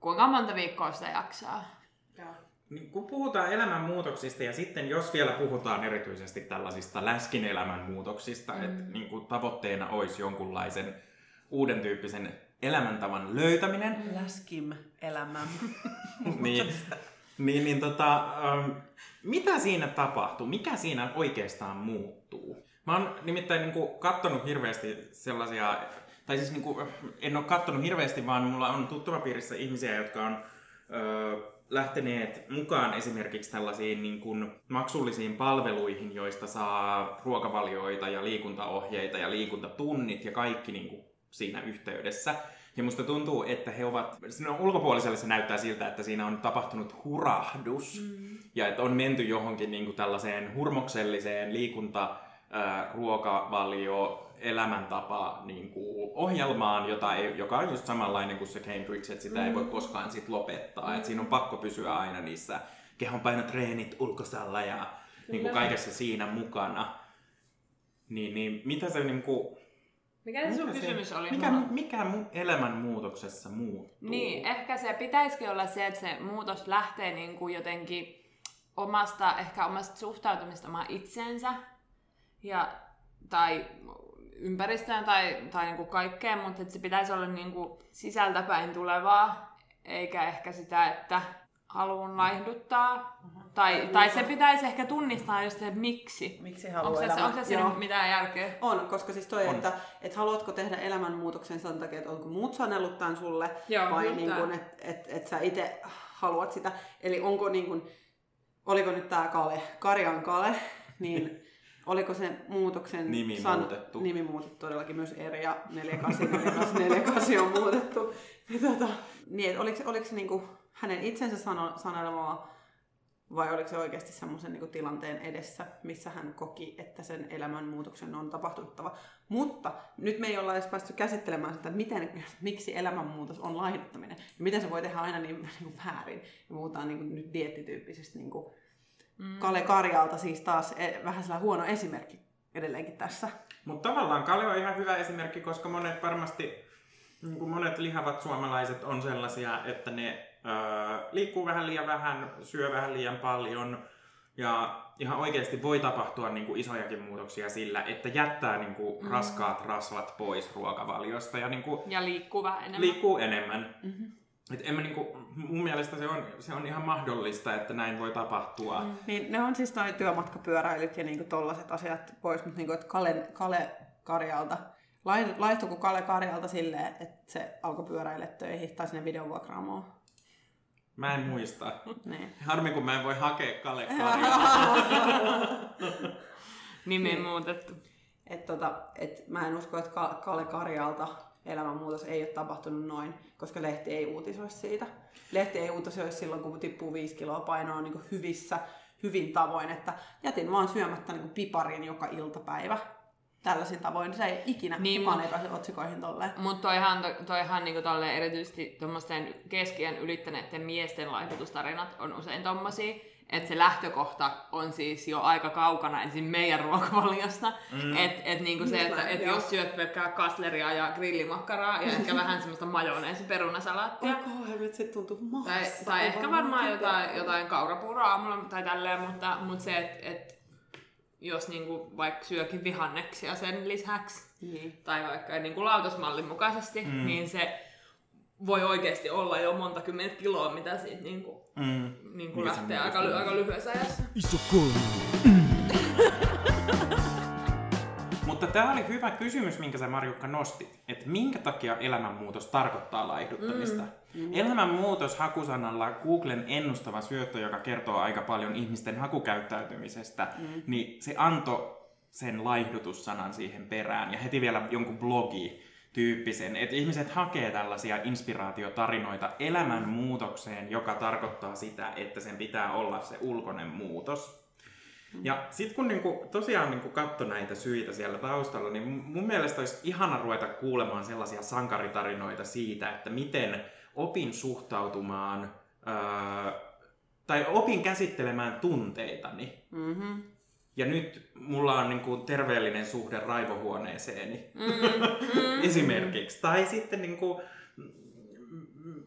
S4: kuinka monta viikkoa sitä jaksaa?
S3: Niin, kun puhutaan elämänmuutoksista ja sitten jos vielä puhutaan erityisesti tällaisista läskin elämänmuutoksista, mm. että niin kuin tavoitteena olisi jonkunlaisen uuden tyyppisen elämäntavan löytäminen,
S1: Läskim elämän.
S3: niin, niin, niin tota, ähm, mitä siinä tapahtuu? Mikä siinä oikeastaan muuttuu? Mä oon nimittäin niin kattonut hirveästi sellaisia, tai siis niin kuin, en ole kattonut hirveästi, vaan mulla on tuttavapiirissä ihmisiä, jotka on ö, lähteneet mukaan esimerkiksi tällaisiin niin kuin, maksullisiin palveluihin, joista saa ruokavalioita ja liikuntaohjeita ja liikuntatunnit ja kaikki niin kuin, siinä yhteydessä. Ja musta tuntuu, että he ovat, no ulkopuoliselle se näyttää siltä, että siinä on tapahtunut hurahdus. Mm. Ja että on menty johonkin niin kuin tällaiseen hurmokselliseen liikunta, ruokavalio, elämäntapa niin kuin ohjelmaan, jota ei, joka on just samanlainen kuin se Cambridge, että sitä mm. ei voi koskaan sit lopettaa. Mm. Että siinä on pakko pysyä aina niissä kehonpainotreenit ulkosalla ja niin kuin kaikessa siinä mukana. Niin, niin mitä se niin kuin,
S4: Mikä se sun
S3: mikä
S4: kysymys oli?
S3: Mikä,
S4: Mulla?
S3: mikä mu- elämänmuutoksessa muuttuu?
S4: Niin, ehkä se pitäisikin olla se, että se muutos lähtee niin kuin jotenkin omasta, ehkä omasta suhtautumista omaan itseensä ja, tai ympäristöön tai, tai niin kuin kaikkeen, mutta että se pitäisi olla niin kuin sisältäpäin tulevaa, eikä ehkä sitä, että haluan laihduttaa. Tai, tai se pitäisi ehkä tunnistaa just se, että miksi.
S1: Miksi haluaa
S4: Onko se,
S1: elämän-
S4: onko se siinä
S1: Joo.
S4: mitään järkeä?
S1: On, koska siis toi,
S3: On.
S1: että et haluatko tehdä elämänmuutoksen sen takia, että onko muut sanellut tämän sulle,
S4: Joo,
S1: vai niin kun, että et, et sä itse haluat sitä. Eli onko niin kun, oliko nyt tämä Kale, Karjan Kale, niin oliko se muutoksen
S3: Nimi muutettu.
S1: Nimi muutettu todellakin myös Erja 4848 on muutettu. Niin, tota, niin oliko, se- oliko se niinku hänen itsensä sano, sanelemaa vai oliko se oikeasti semmoisen niin tilanteen edessä, missä hän koki, että sen elämänmuutoksen on tapahtuttava. Mutta nyt me ei olla edes päästy käsittelemään sitä, että miten, miksi elämänmuutos on laihduttaminen. Ja miten se voi tehdä aina niin, niin kuin väärin. Ja puhutaan niin kuin nyt diettityyppisestä niin kuin mm. Kale Karjalta siis taas e- vähän sellainen huono esimerkki edelleenkin tässä.
S3: Mutta tavallaan Kale on ihan hyvä esimerkki, koska monet varmasti, niin kuin monet lihavat suomalaiset on sellaisia, että ne öö, liikkuu vähän liian vähän, syö vähän liian paljon ja ihan oikeasti voi tapahtua niin kuin isojakin muutoksia sillä, että jättää niin kuin mm. raskaat rasvat pois ruokavaliosta ja niin kuin
S4: Ja liikkuu vähän enemmän.
S3: liikkuu enemmän. Mm-hmm. Et en mä niinku, mun mielestä se on, se on ihan mahdollista, että näin voi tapahtua. Mm.
S1: Niin ne on siis noin työmatkapyöräilyt ja niinku tollaset asiat pois, mutta niinku, että Kale, Kale Karjalta, lai- laihtuiko Kale Karjalta silleen, että se alkoi pyöräillä töihin tai sinne videovuokraamoon?
S3: Mä en muista.
S1: Niin.
S3: Harmi, kun mä en voi hakea Kale Karjaa.
S4: Nimi muutettu.
S1: Et tota, et mä en usko, että Ka- Kale Karjalta elämänmuutos ei ole tapahtunut noin, koska lehti ei uutisoi siitä. Lehti ei uutisoi silloin, kun tippuu 5 kiloa painoa niin hyvissä, hyvin tavoin, että jätin vaan syömättä niin kuin piparin joka iltapäivä. Tällaisin tavoin. Se ei ikinä Niin, kukaan
S4: mut-
S1: ei pääse otsikoihin tolleen.
S4: Mutta toihan, toihan niinku tolle erityisesti tuommoisten keskiän ylittäneiden miesten laihdutustarinat on usein tommosia, että se lähtökohta on siis jo aika kaukana ensin meidän ruokavaliosta. Mm. Että et niinku se, että et jos syöt pelkkää kasleria ja grillimakkaraa ja ehkä vähän semmoista majoneesi perunasalaattia,
S1: Onko helvet, se tuntuu
S4: tai,
S1: maassa.
S4: tai ehkä
S1: aivan
S4: varmaan jotain, jotain kaurapuuroa aamulla tai tälleen, mutta, mutta se, että et, jos niinku vaikka syökin vihanneksia sen lisäksi,
S1: Niin.
S4: tai vaikka niin kuin lautasmallin mukaisesti, mm. niin se voi oikeasti olla jo monta kymmentä kiloa, mitä siitä niin kuin,
S3: Mm.
S4: niin
S3: se
S4: lähtee aika, ly- aika lyhyessä ajassa.
S2: Iso kolmonen.
S3: Tämä oli hyvä kysymys, minkä sä Marjukka nostit. Että minkä takia elämänmuutos tarkoittaa laihduttamista? Mm. Elämänmuutos hakusanalla Googlen ennustava syöttö, joka kertoo aika paljon ihmisten hakukäyttäytymisestä, mm. niin se antoi sen laihdutussanan siihen perään ja heti vielä jonkun blogi tyyppisen, että ihmiset hakee tällaisia inspiraatiotarinoita elämänmuutokseen, joka tarkoittaa sitä, että sen pitää olla se ulkoinen muutos. Ja sitten kun niinku, tosiaan niinku katso näitä syitä siellä taustalla, niin mun mielestä olisi ihana ruveta kuulemaan sellaisia sankaritarinoita siitä, että miten opin suhtautumaan öö, tai opin käsittelemään tunteitani.
S1: Mm-hmm.
S3: Ja nyt mulla on niinku terveellinen suhde raivohuoneeseeni
S4: Mm, mm,
S3: esimerkiksi. Tai sitten niinku, mm,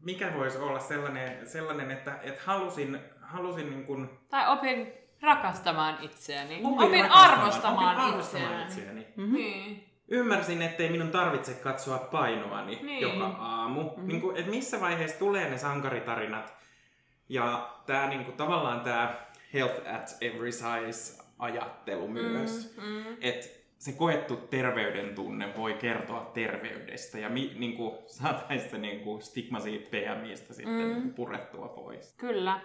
S3: mikä voisi olla sellainen, sellainen että, että halusin, halusin niinku,
S4: Tai opin rakastamaan itseäni.
S3: opin,
S4: Opin,
S3: rakastamaan-
S4: arvostamaan,
S3: opin arvostamaan
S4: itseäni.
S3: itseäni.
S1: Mm-hmm.
S4: Niin.
S3: Ymmärsin, ettei minun tarvitse katsoa painoani
S4: Niin.
S3: joka aamu. Mm-hmm. Niin kuin, että missä vaiheessa tulee ne sankaritarinat. Ja tää, niin kuin, tavallaan tämä health at every size ajattelu myös.
S4: Mm, mm.
S3: Että se koettu terveyden tunne voi kertoa terveydestä ja mi, niin kuin, saataisiin se niin kuin, stigma siitä PMIstä sitten
S4: Mm.
S3: mm. purettua pois.
S4: Kyllä.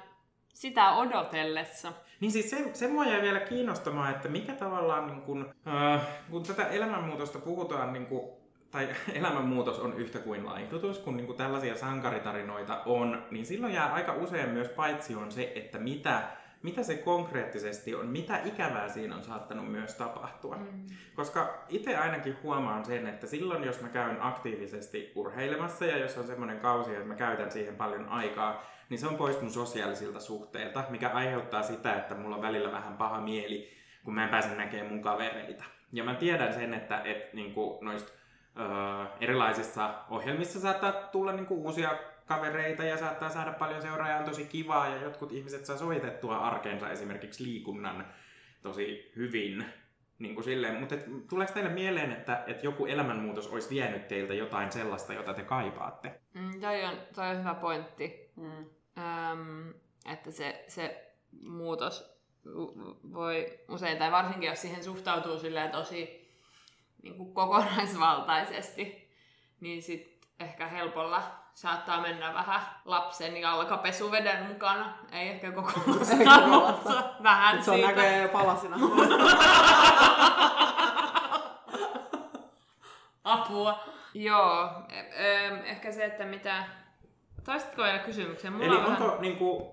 S4: Sitä odotellessa.
S3: Niin siis se, se mua jäi vielä kiinnostamaan, että mikä tavallaan, niin kun, äh, kun tätä elämänmuutosta puhutaan, niin kun, tai elämänmuutos on yhtä kuin laihdutus, kun niin kun tällaisia sankaritarinoita on, niin silloin jää aika usein myös paitsi on se, että mitä, mitä se konkreettisesti on, mitä ikävää siinä on saattanut myös tapahtua.
S4: Mm.
S3: Koska itse ainakin huomaan sen, että silloin jos mä käyn aktiivisesti urheilemassa ja jos on semmoinen kausi, että mä käytän siihen paljon aikaa, niin se on pois mun sosiaalisilta suhteilta, mikä aiheuttaa sitä, että mulla on välillä vähän paha mieli, kun mä en pääse näkemään mun kavereita. Ja mä tiedän sen, että et, niinku, noista öö, erilaisissa ohjelmissa saattaa tulla niinku, uusia kavereita ja saattaa saada paljon seuraajia, on tosi kivaa ja jotkut ihmiset saa sovitettua arkeensa esimerkiksi liikunnan tosi hyvin. Niin kuin silleen, mutta et, tuleeko teille mieleen, että, että joku elämänmuutos olisi vienyt teiltä jotain sellaista, jota te kaipaatte?
S4: Mm, toi, on, toi on hyvä pointti.
S1: Mm.
S4: Öm, että se, se muutos voi usein, tai varsinkin jos siihen suhtautuu silleen tosi niin kuin kokonaisvaltaisesti, niin sit ehkä helpolla saattaa mennä vähän lapsen jalkapesuveden mukana. Ei ehkä kokonaan,
S1: kokonaan.
S4: mutta vähän
S1: Et se on näköjään jo palasina.
S4: Apua. Joo, e- em, ehkä se, että mitä... Toistitko vielä kysymyksen? Mulla
S3: Eli
S4: on vähän-
S3: onko niin kuin,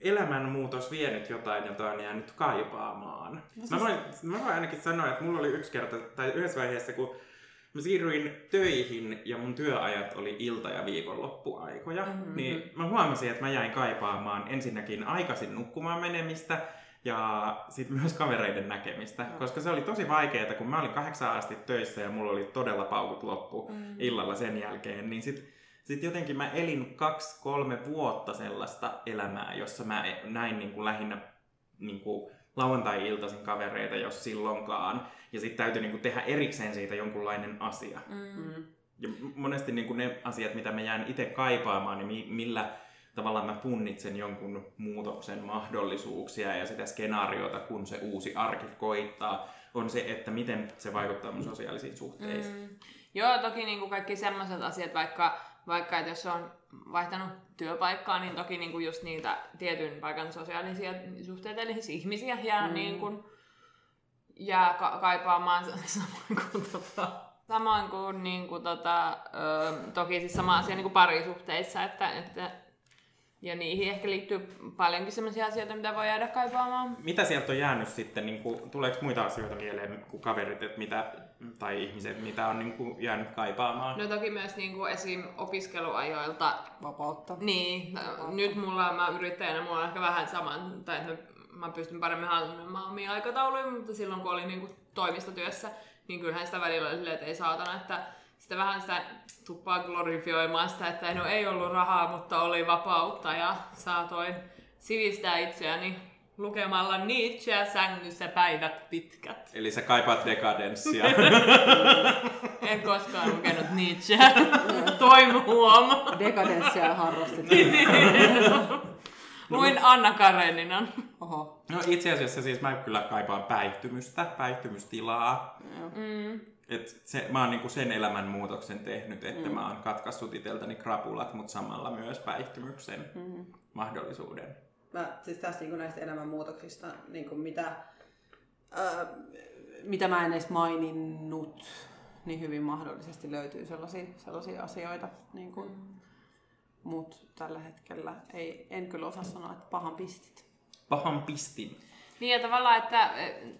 S3: elämänmuutos vienyt jotain, jota on jäänyt kaipaamaan? Mä voin, mä voin ainakin sanoa, että mulla oli yksi kerta, tai yhdessä vaiheessa, kun mä siirryin töihin ja mun työajat oli ilta- ja viikonloppuaikoja,
S4: Mhm.
S3: niin mä huomasin, että mä jäin kaipaamaan ensinnäkin aikaisin nukkumaan menemistä ja sitten myös kavereiden näkemistä, koska se oli tosi vaikeaa, kun mä olin kahdeksan asti töissä ja mulla oli todella paukut loppu
S4: Mm.
S3: illalla sen jälkeen, niin sitten sit jotenkin mä elin kaksi-kolme vuotta sellaista elämää, jossa mä näin niin kuin lähinnä niin kuin lauantai-iltaisin kavereita, jos silloinkaan. Ja sitten täytyy niin kuin tehdä erikseen siitä jonkunlainen asia.
S4: Mm.
S3: Ja monesti niin kuin ne asiat, mitä mä jään itse kaipaamaan, niin mi- millä tavalla mä punnitsen jonkun muutoksen mahdollisuuksia ja sitä skenaariota, kun se uusi arki koittaa, on se, että miten se vaikuttaa mun sosiaalisiin suhteisiin.
S4: Mm. Joo, toki niin kuin kaikki semmoiset asiat, vaikka, vaikka että jos on vaihtanut työpaikkaa, niin toki niin kuin just niitä tietyn paikan sosiaalisia suhteita, eli siis ihmisiä jää mm. niin kuin, jää ka- kaipaamaan samoin kuin tota, Samoin kuin, niin kuin tota, ö, toki siis sama asia niin kuin parisuhteissa, että, että Ja niihin ehkä liittyy paljonkin sellaisia asioita, mitä voi jäädä kaipaamaan.
S3: Mitä sieltä on jäänyt sitten, niin kuin, tuleeko muita asioita mieleen kuin kaverit että mitä, tai ihmiset, mitä on niin kuin, jäänyt kaipaamaan?
S4: No toki myös niin kuin esim. opiskeluajoilta.
S1: Vapautta.
S4: Niin, nyt mulla, mä yrittäjänä, mulla on ehkä vähän saman, tai että mä pystyn paremmin hallinnoimaan omia aikatauluja, mutta silloin kun olin niin kuin toimistotyössä, niin kyllähän sitä välillä oli silleen, että ei saatana, että sitä vähän sitä tuppaa glorifioimaan sitä, että no ei ollut rahaa, mutta oli vapautta ja saatoin sivistää itseäni lukemalla Nietzscheä sängyssä päivät pitkät.
S3: Eli sä kaipaat dekadenssia.
S4: En koskaan lukenut Nietzscheä. Toimu huoma.
S1: Dekadenssia harrastit.
S4: Luin Anna Kareninan.
S1: Oho.
S3: no itse asiassa siis mä kyllä kaipaan päihtymystä, päihtymystilaa.
S4: Mm.
S3: Et se, mä oon niinku sen elämän muutoksen tehnyt, että mm. mä oon katkaissut iteltäni krapulat, mutta samalla myös päihtymyksen mm. mahdollisuuden.
S1: Mä, siis tästä niin näistä elämänmuutoksista, niin kuin mitä, ää, mitä mä en edes maininnut, niin hyvin mahdollisesti löytyy sellaisia, sellaisia asioita. Niin kuin, Mutta tällä hetkellä ei, en kyllä osaa sanoa, että pahan pistit.
S3: Pahan pistin.
S4: Niin ja tavallaan, että,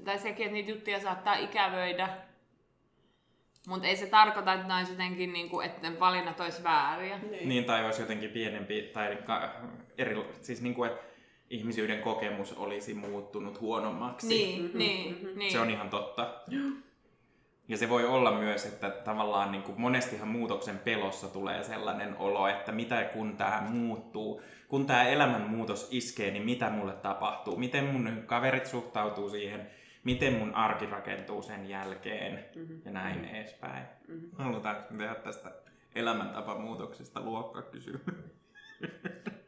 S4: tai sekin, että niitä juttuja saattaa ikävöidä, mutta ei se tarkoita, että ne olisi jotenkin, niin kuin, että ne valinnat olisi vääriä.
S3: Niin. niin, tai olisi jotenkin pienempi, tai eri, siis niin kuin, että ihmisyyden kokemus olisi muuttunut huonommaksi.
S4: Niin, mm-hmm. niin, niin.
S3: Se on ihan totta. Ja se voi olla myös, että tavallaan niin kuin monestihan muutoksen pelossa tulee sellainen olo, että mitä kun tämä muuttuu, kun tämä elämänmuutos iskee, niin mitä mulle tapahtuu, miten mun kaverit suhtautuu siihen, miten mun arki rakentuu sen jälkeen mm-hmm. ja näin mm-hmm. edespäin. Mm-hmm. Halutaanko tehdä tästä elämäntapamuutoksesta luokkakysymys?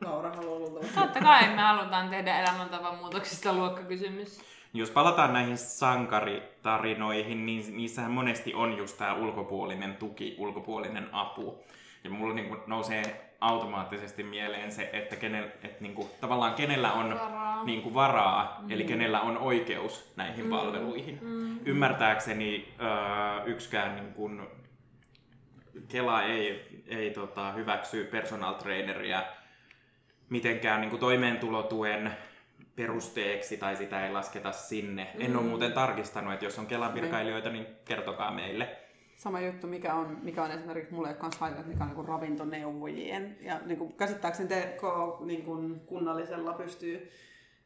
S1: Laura haluaa luultavasti.
S4: Totta kai me halutaan tehdä elämäntavan muutoksista luokkakysymys.
S3: Jos palataan näihin sankaritarinoihin, niin niissähän monesti on just tämä ulkopuolinen tuki, ulkopuolinen apu. Ja mulla niin nousee automaattisesti mieleen se, että, kenel, että niin kuin, tavallaan kenellä on varaa, niin kuin varaa mm. eli kenellä on oikeus näihin mm. palveluihin. Mm. Ymmärtääkseni öö, yksikään niin kuin, Kela ei, ei tota, hyväksy personal traineria mitenkään niin kuin toimeentulotuen perusteeksi tai sitä ei lasketa sinne. Mm. En ole muuten tarkistanut, että jos on Kelan virkailijoita, niin kertokaa meille.
S1: Sama juttu, mikä on, mikä on esimerkiksi mulle kanssa haitannut, mikä on niin ravintoneuvojien. Ja niin kuin, käsittääkseni te niin kuin kunnallisella pystyy,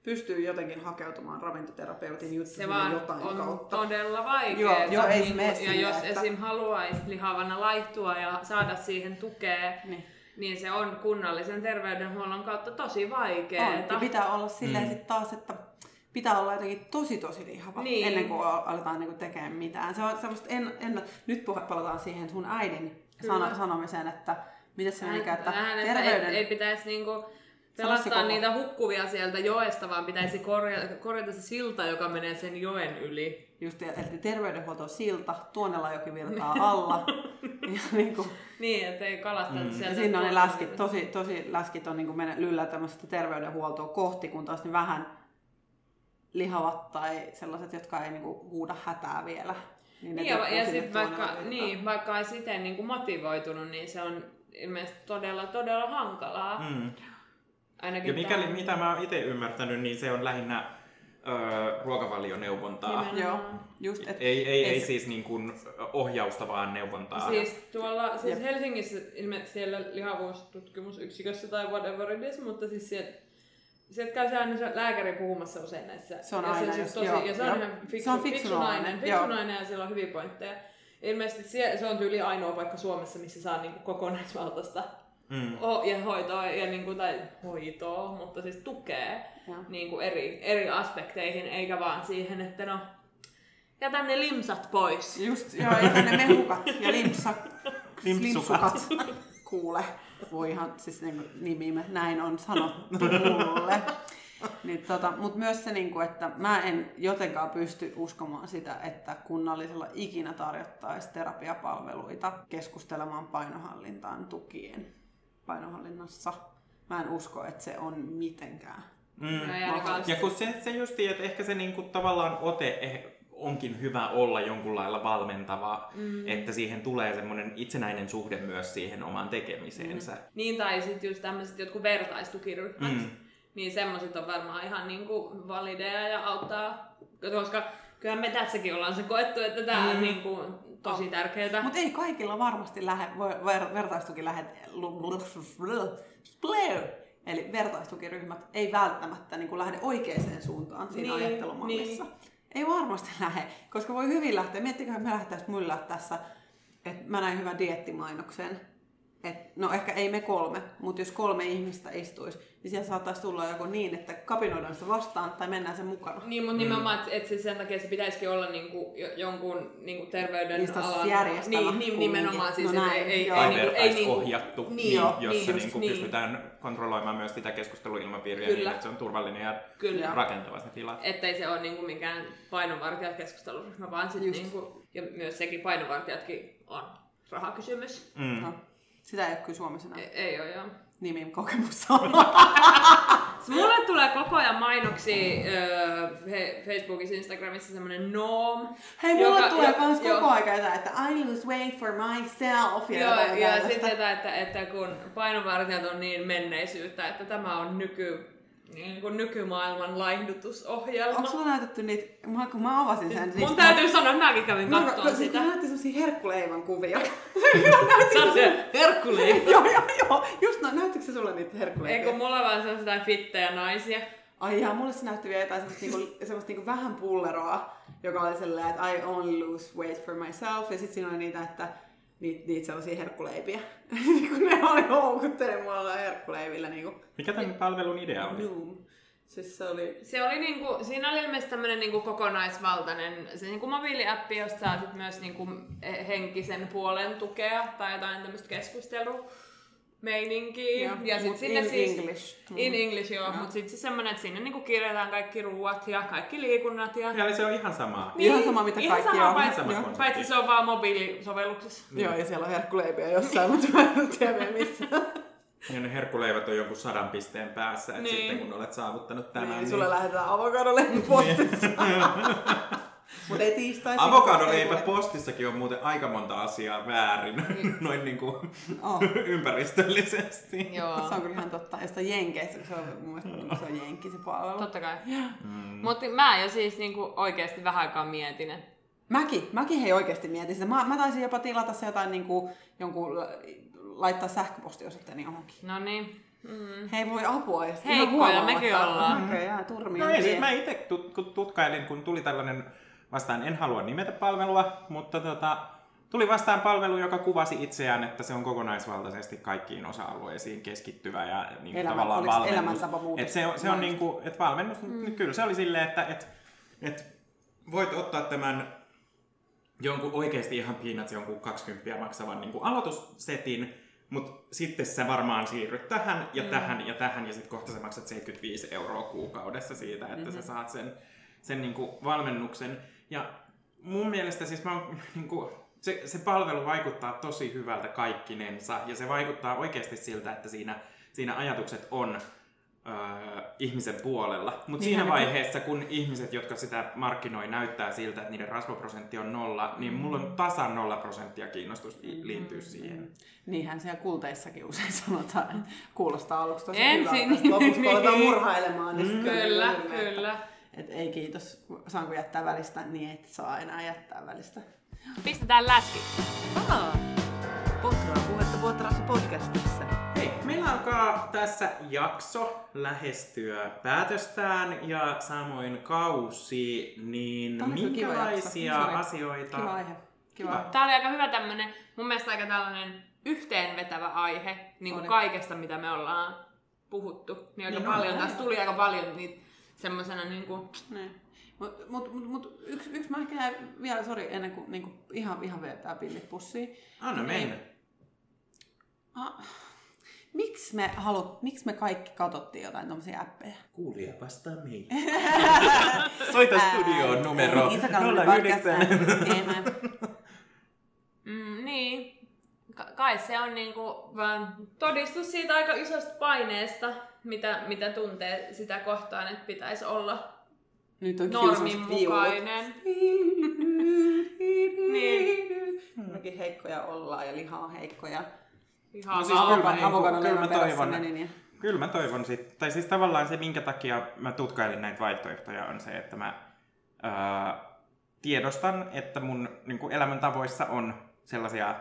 S1: pystyy jotenkin hakeutumaan ravintoterapeutin juttuihin
S4: Se vaan
S1: jotain
S4: on
S1: kautta.
S4: todella vaikeaa.
S1: Joo, joo, ei
S4: niin,
S1: mene
S4: ja jos
S1: että-
S4: esim. haluaisi lihavana laihtua ja saada siihen tukea,
S1: Niin.
S4: niin se on kunnallisen terveydenhuollon kautta tosi
S1: On.
S4: vaikeaa.
S1: Ja pitää olla silleen
S3: Mm.
S1: mm. sit taas, että pitää olla jotenkin tosi tosi lihava
S4: Niin.
S1: niin. ennen kuin aletaan niinku tekemään mitään. Se on semmoista, en, en, nyt palataan siihen sun äidin
S4: Kyllä.
S1: sana, sanomiseen, että miten se että
S4: Vähän, että
S1: terveyden...
S4: ei, ei pitäisi niinku
S1: Sano
S4: pelastaa niitä hukkuvia sieltä joesta, vaan pitäisi korjata, korjata se silta, joka menee sen joen yli.
S1: Just, eli terveydenhuolto silta, Tuonelajoki virtaa alla. ja niin kuin,
S4: Niin, että ei kalasteta
S3: Mm.
S4: sieltä.
S1: ja siinä on ne läskit, tosi, tosi läskit on niin kuin mennä lyllä tämmöistä terveydenhuoltoa kohti, kun taas ne vähän lihavat tai sellaiset, jotka ei niin kuin huuda hätää vielä. Niin,
S4: Niin, ja, ja sitten vaikka, niin, vaikka ei siten niin kuin motivoitunut, niin se on ilmeisesti todella, todella hankalaa.
S3: Mm.
S4: Ainakin
S3: Ja mikäli,
S4: tää-
S3: mitä mä oon itse ymmärtänyt, niin se on lähinnä öö, ruokavalioneuvontaa.
S4: Nimenomaan.
S1: Joo, just, et,
S3: Ei, ei, ei
S1: se-
S3: siis niin kuin ohjausta, vaan neuvontaa.
S4: Siis tuolla siis
S1: Jep.
S4: Helsingissä ilmeisesti siellä lihavuustutkimusyksikössä tai whatever it is, mutta siis sieltä Sieltä käy se aina se lääkäri puhumassa usein näissä.
S1: Se on
S4: ja
S1: aina
S4: se,
S1: just-
S4: tosi,
S1: joo,
S4: ja se on
S1: joo.
S4: ihan fiksu,
S1: Se on fiksu
S4: fiksu nainen.
S1: nainen,
S4: Fiksu
S1: joo.
S4: nainen ja sillä on hyviä pointteja. Ilmeisesti se, se on tyyli ainoa paikka Suomessa, missä saa niinku kokonaisvaltaista
S3: Mm.
S4: o- ja hoitoa, ja niinku, tai hoitoa, mutta siis tukee
S1: Joo.
S4: niinku eri, eri aspekteihin, eikä vaan siihen, että no, jätä ne limsat pois.
S1: Just, joo, ja ne mehukat ja limpsa,
S3: Limpsukat.
S1: limpsukat. Kuule, voi ihan siis niin nimi, näin on sanottu mulle. Niin, tota, Mutta myös se, niin kuin, että mä en jotenkaan pysty uskomaan sitä, että kunnallisella ikinä tarjottaisiin terapiapalveluita keskustelemaan painohallintaan tukien painohallinnassa. Mä en usko, että se on mitenkään.
S3: Mm. Ja kun se, se justi, että ehkä se niinku tavallaan ote eh, onkin hyvä olla jonkun lailla valmentava, mm. että siihen tulee semmoinen itsenäinen suhde myös siihen omaan tekemiseensä. Mm.
S4: Niin, tai sitten just tämmöiset jotkut vertaistukiryhmät.
S3: Mm.
S4: Niin semmoiset on varmaan ihan niinku valideja ja auttaa, koska kyllähän me tässäkin ollaan se koettu, että tämä mm. on niinku tosi tärkeää.
S1: Mutta ei kaikilla varmasti lähde, voi- ver, vertaistuki lähde, eli vertaistukiryhmät ei välttämättä niin kuin lähde oikeaan suuntaan siinä
S4: Niin,
S1: ajattelumallissa.
S4: niin.
S1: Ei varmasti lähde, koska voi hyvin lähteä. Miettikää, me lähdettäisiin myllää tässä, että mä näin hyvän diettimainoksen. Et, no ehkä ei me kolme, mutta jos kolme ihmistä istuisi, niin siellä saattaisi tulla joko niin, että kapinoidaan se vastaan tai mennään sen mukana.
S4: Niin, mutta nimenomaan, että et se sen takia se pitäisikin olla niinku, jo- jonkun niinku terveyden Niin, niin nimenomaan siis,
S1: No näin,
S4: ei, ei,
S1: joo.
S4: ei,
S3: Tai
S4: niinku, ei niinku,
S3: vertaisohjattu,
S4: niin,
S3: niin,
S4: joo,
S3: jossa
S4: niin,
S3: niin,
S4: just
S3: niin.
S4: niin.
S3: pystytään kontrolloimaan myös sitä keskusteluilmapiiriä
S4: Kyllä.
S3: niin, että se on turvallinen ja
S4: Kyllä.
S3: rakentava se tila.
S4: ettei se ole niinku mikään painonvartijat keskusteluryhmä, vaan sit
S1: Just.
S4: niinku, ja myös sekin painonvartijatkin on rahakysymys.
S3: Mm.
S1: No, sitä ei ole kyllä Suomessa enää.
S4: Ei, ei ole joo.
S1: Nimin kokemusta on.
S4: Mulle tulee koko ajan mainoksia öö, he- Facebookissa, Instagramissa semmonen Noom.
S1: Hei, mulle
S4: joka-
S1: tulee
S4: jo- joo.
S1: koko aika jotain, että I lose weight for myself.
S4: Joo,
S1: jotain
S4: ja sitten jotain, että, että kun painonvartijat on niin menneisyyttä, että tämä on nyky, niin kuin nykymaailman laihdutusohjelma.
S1: Onko sulla näytetty niitä, mä, kun mä avasin sen,
S4: Mun täytyy sanoa, että mäkin kävin
S1: Mä,
S4: katsomaan
S1: kun,
S4: sitä.
S1: Kun näytti semmosia herkkuleivän kuvia.
S4: Se on se herkkuleipä.
S1: joo, joo, joo. Just no, näyttikö se sulle niitä herkkuleiviä?
S4: Eikö mulla vaan se on jotain fittejä naisia?
S1: Ai jaa, mulle se näytti vielä jotain semmoista, niinku, semmoista niinku vähän pulleroa, joka oli sellainen, että I only lose weight for myself. Ja sitten siinä oli niitä, että niitä, niitä sellaisia herkkuleipiä. kun ne oli houkuttelemaan mulla herkkuleivillä niinku.
S3: Mikä tämän palvelun idea oli?
S1: Noom. Siis se oli...
S4: Se oli niinku, siinä oli ilmeisesti tämmönen niinku kokonaisvaltainen se niinku mobiiliappi, josta saa sit myös niinku henkisen puolen tukea tai jotain tämmöistä keskustelua meininkiä.
S1: Joo,
S4: ja sit
S1: mut
S4: sinne
S1: in
S4: siis,
S1: English. Mm.
S4: In English, joo. Mutta sitten se semmonen, että sinne niinku kirjataan kaikki ruuat ja kaikki liikunnat. Ja...
S3: Eli se on ihan sama.
S1: Ihan sama, mitä
S4: ihan
S1: kaikki
S4: sama,
S1: on.
S4: Paitsi,
S3: Sama
S1: Joo.
S3: konsepti.
S4: paitsi se on vaan mobiilisovelluksessa.
S1: Joo, ja siellä on herkkuleipiä jossain, mutta mä en tiedä missä.
S3: Ja ne herkkuleivät on joku sadan pisteen päässä, että
S4: Niin.
S3: sitten kun olet saavuttanut tämän,
S1: Niin,
S3: niin,
S1: sulle lähetetään avokadoleipä postissa. Mutta ei tiistaisin.
S3: Avokadoleipä postissakin on muuten aika monta asiaa väärin, noin niin kuin
S1: Oh.
S3: ympäristöllisesti.
S4: Joo.
S1: Se on kyllä ihan totta. Jostain Jenkeissä, kun se on mun mielestä se on Jenkki se palvelu.
S4: Totta kai.
S3: Mm.
S4: Mutta mä jo siis niinku oikeesti vähän aikaa mietin, että
S1: Mäkin, mäkin hei oikeasti mietin sitä. Mä, mä taisin jopa tilata se jotain niinku, jonkun, la- laittaa sähköpostiosoitteeni johonkin.
S4: no niin. Mm.
S1: Hei voi apua. Ja
S4: Heikkoja mekin ollaan.
S1: Näköjään, turmia.
S3: No ei, siis mä itse tutkailin, kun tuli tällainen vastaan, en halua nimetä palvelua, mutta tota, tuli vastaan palvelu, joka kuvasi itseään, että se on kokonaisvaltaisesti kaikkiin osa-alueisiin keskittyvä ja niin kuin
S1: Elämä-
S3: tavallaan valmennus. Et se on, se on niin kuin, että valmennus, mm. kyllä se oli silleen, että et, et voit ottaa tämän jonkun oikeasti ihan peanuts, jonkun 20 maksavan niin kuin aloitussetin, mutta sitten sä varmaan siirryt tähän ja mm. tähän ja tähän ja sitten kohta sä maksat 75 euroa kuukaudessa siitä, että mm-hmm. sä saat sen, sen niin kuin valmennuksen. Ja mun mielestä siis mä oon, niin kuin, se, se palvelu vaikuttaa tosi hyvältä kaikkinensa ja se vaikuttaa oikeasti siltä, että siinä, siinä ajatukset on öö, ihmisen puolella. Mutta siinä
S1: ne-
S3: vaiheessa, kun ihmiset, jotka sitä markkinoi, näyttää siltä, että niiden rasvaprosentti on nolla, niin mulla on tasan nolla prosenttia kiinnostus liittyy siihen.
S1: Niinhän siellä kulteissakin usein sanotaan, että kuulostaa aluksi tosi
S4: Ensin.
S1: hyvältä. Lopuksi kun aletaan murhailemaan, niin sitten
S4: Kyllä,
S1: että-
S4: kyllä.
S1: Että ei kiitos, saanko jättää välistä, niin et saa enää jättää välistä.
S4: Pistetään läski.
S1: Aa, Potraa puhetta Potraassa podcastissa.
S3: Hei, meillä alkaa tässä jakso lähestyä päätöstään ja samoin kausi, niin
S1: kiva
S3: minkälaisia asioita...
S1: Kiva aihe. Kiva.
S3: Kiva.
S4: Tää oli aika hyvä tämmönen, mun mielestä aika tällainen yhteenvetävä aihe, niin kuin
S1: Oli.
S4: kaikesta mitä me ollaan puhuttu. Niin aika
S3: Niin on.
S4: paljon, tässä tuli aika paljon niitä semmosena niinku,
S1: Niin. Mut, mut, mut, mut yksi, yksi mä ehkä vielä, sori, ennen kuin niinku, ihan, ihan vetää pillit pussiin.
S3: Anna
S1: Niin.
S3: mennä.
S1: Ah, miksi me halut, miksi me kaikki katsottiin jotain tommosia appeja?
S3: Kuulija vastaa meille. Soita studioon numero
S1: Iso Kalmarin podcast.
S3: 09.
S1: Ei, mä-
S4: mm, niin, Ka- kai se on niinku todistus siitä aika isosta paineesta, mitä, mitä tuntee sitä kohtaan, että pitäisi olla
S1: Nyt on
S4: normin mukainen.
S1: Niin. Mekin heikkoja ollaan ja liha on heikkoja.
S4: Ihan
S3: No siis kyllä mä- niinku- kyllä mä toivon.
S1: ja...
S3: Kyllä mä toivon sit, tai siis tavallaan se, minkä takia mä tutkailin näitä vaihtoehtoja, on se, että mä ää, tiedostan, että mun niin elämäntavoissa on sellaisia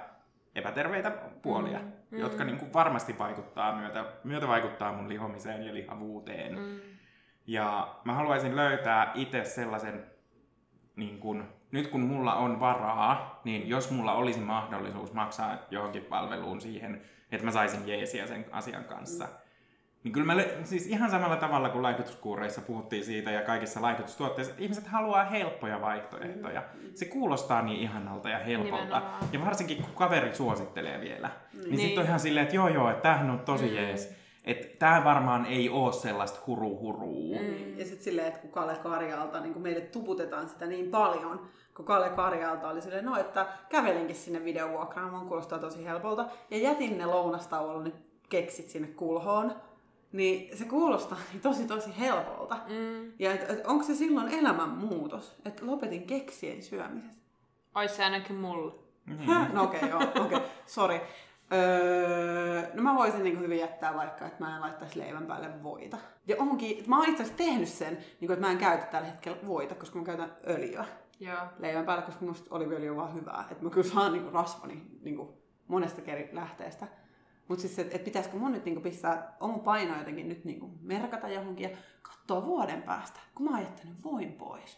S3: epäterveitä puolia, mm, mm. jotka niin kuin varmasti vaikuttaa, myötä, myötä vaikuttaa mun lihomiseen ja lihavuuteen. Mm. Ja mä haluaisin löytää itse sellaisen, niin kun, nyt kun mulla on varaa, niin jos mulla olisi mahdollisuus maksaa johonkin palveluun siihen, että mä saisin jeesiä sen asian kanssa, niin kyllä mä, lö- siis ihan samalla tavalla kuin laikutuskuureissa puhuttiin siitä ja kaikissa laikutustuotteissa, että ihmiset haluaa helppoja vaihtoehtoja. Se kuulostaa niin ihanalta ja helpolta.
S4: Nimenomaan.
S3: Ja varsinkin kun kaveri suosittelee vielä, niin, niin
S4: Niin.
S3: sitten on ihan silleen, että joo joo, että tämähän on tosi jees. Että tämä varmaan ei oo sellaista huru huruu.
S1: Mm. Ja sitten silleen, että kun Kalle Karjalta, niin kun meille tuputetaan sitä niin paljon, kun Kalle Karjalta oli silleen, no että kävelinkin sinne videovuokraamoon, kuulostaa tosi helpolta, ja jätin ne lounastauolla ne keksit sinne kulhoon, niin se kuulostaa niin tosi tosi helpolta.
S4: Mm.
S1: Ja et, et, onko se silloin elämänmuutos, että lopetin keksien syömisen?
S4: Ois se ainakin mulle.
S1: Häh? No okei, okay, joo, okei, okay. sori. Öö, no mä voisin niin hyvin jättää vaikka, että mä en laittaisi leivän päälle voita. Ja onkin, mä oon itse asiassa tehnyt sen, niin kuin, että mä en käytä tällä hetkellä voita, koska mä käytän öljyä
S4: Joo.
S1: leivän päälle, koska musta oliviöljy on vaan hyvää. Että mä kyllä saan niin kuin, rasvani niin kuin, monesta eri lähteestä. Mutta siis, että et pitäisikö mun nyt niin kuin, pistää oma paino jotenkin nyt niin kuin, merkata johonkin ja katsoa vuoden päästä, kun mä oon jättänyt voin pois.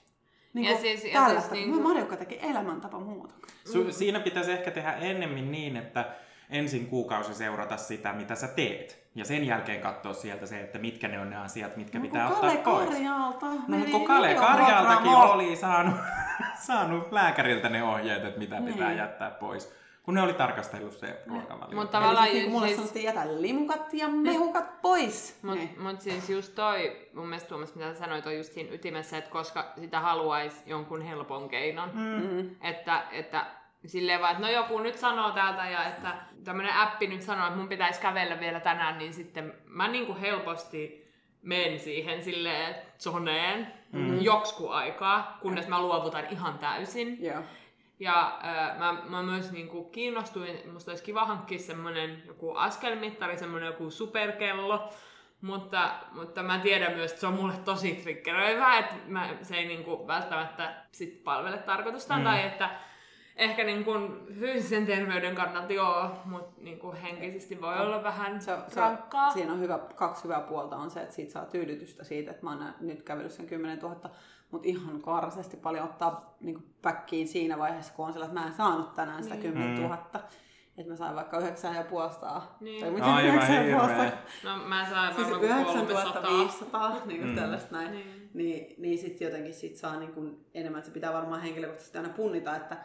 S1: Niin
S4: Ja siis- ja
S1: tällaista,
S4: siis
S1: kun
S4: niin kuin-
S1: Marjukka tekee elämäntapa muutoksia.
S3: Su- siinä pitäisi ehkä tehdä ennemmin niin, että ensin kuukausi seurata sitä, mitä sä teet. Ja sen jälkeen katsoa sieltä se, että mitkä ne on ne asiat, mitkä pitää
S1: kun
S3: ottaa
S1: Kalle
S3: pois.
S1: Karjalta
S3: No, kun Kale. Karjaltakin oli saanut, saanut lääkäriltä ne ohjeet, että mitä pitää
S1: Niin.
S3: jättää pois. Kun ne oli tarkastellut se ruokavalio.
S4: Mutta
S1: Eli
S4: tavallaan
S1: siis, niin kuin mulle
S4: siis-
S1: sanottiin, jätä limukat ja mehukat pois.
S4: Mut,
S1: Niin.
S4: mut siis just toi, mun mielestä Tuomas, mitä sanoit, on just siinä ytimessä, että koska sitä haluaisi jonkun helpon keinon.
S1: Mm.
S4: Että, että silleen vaan, että no joku nyt sanoo täältä ja että tämmönen appi nyt sanoo, että mun pitäisi kävellä vielä tänään, niin sitten mä niinku helposti menen siihen silleen zoneen mm. joksku aikaa, kunnes mä luovutan ihan täysin.
S1: Joo.
S4: Ja äh, mä, mä myös niinku kiinnostuin, musta olisi kiva hankkia semmonen joku askelmittari, semmonen joku superkello, mutta, mutta mä tiedän myös, että se on mulle tosi triggeröivää, että mä, se ei niinku välttämättä sit palvele tarkoitustaan,
S3: Mm.
S4: tai että ehkä niinku fyysisen terveyden kannalta joo, mutta niinku henkisesti voi olla vähän
S1: Se, se,
S4: rankkaa.
S1: siinä on hyvä, kaksi hyvää puolta on se, että siitä saa tyydytystä siitä, että mä oon nyt kävellyt sen 10 000, mutta ihan karseasti paljon ottaa niin päkkiin siinä vaiheessa, kun on sillä, että mä en saanut tänään sitä 10 000. Että mä sain vaikka 9,5
S4: Niin.
S1: Tai miten
S3: Aivan
S1: 9,5?
S3: hirveä.
S4: No mä sain
S1: Siis
S4: varmaan 300.
S1: 9500, niin kuin
S3: Mm.
S1: tällaista näin.
S4: Niin.
S1: Niin, niin sitten jotenkin sit saa niin kuin enemmän, että se pitää varmaan henkilökohtaisesti aina punnita, että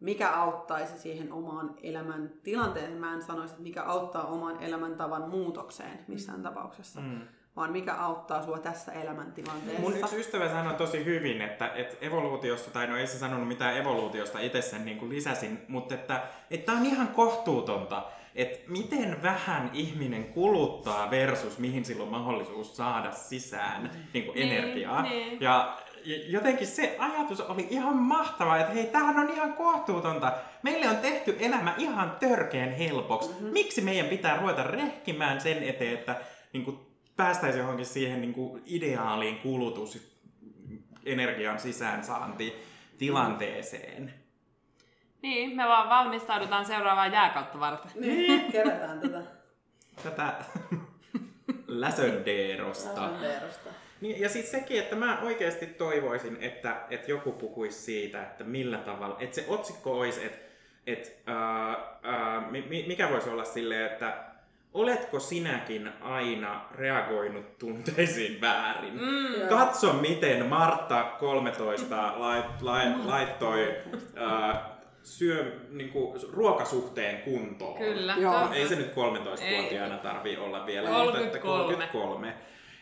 S1: mikä auttaisi siihen omaan elämän tilanteeseen. Mä en sanoisi, että mikä auttaa oman elämäntavan muutokseen missään tapauksessa,
S3: Mm.
S1: Vaan mikä auttaa sua tässä elämäntilanteessa.
S3: Mun yksi ystävä sanoi tosi hyvin, että, että evoluutiosta, tai no ei se sanonut mitään evoluutiosta, itse sen niin kuin lisäsin, mutta että, että on ihan kohtuutonta, että miten vähän ihminen kuluttaa versus mihin sillä on mahdollisuus saada sisään niin kuin
S4: Niin,
S3: energiaa.
S4: niin.
S3: Ja j- jotenkin se ajatus oli ihan mahtava, että hei, tämähän on ihan kohtuutonta. Meille on tehty elämä ihan törkeän helpoksi. Mm-hmm. Miksi meidän pitää ruveta rehkimään sen eteen, että niin kuin, päästäisiin johonkin siihen niin kuin, ideaaliin kulutus energian sisäänsaanti tilanteeseen.
S4: Niin, me vaan valmistaudutaan seuraavaan jääkautta varten.
S1: Niin, kerätään tätä
S3: Tätä läsöndeerosta.
S1: Sanderosta.
S3: Niin, ja sitten sekin, että mä oikeasti toivoisin, että, että joku puhuisi siitä, että millä tavalla, että se otsikko olisi, että, että ää, ää, mi- mikä voisi olla silleen, että oletko sinäkin aina reagoinut tunteisiin väärin?
S4: Mm.
S3: Katso, miten Martta 13 lait, lait, laittoi ää, syö, niinku, ruokasuhteen kuntoon.
S4: Kyllä.
S1: Joo.
S3: Ei se nyt 13-vuotiaana tarvii olla vielä, mutta että
S4: 33.
S3: 33.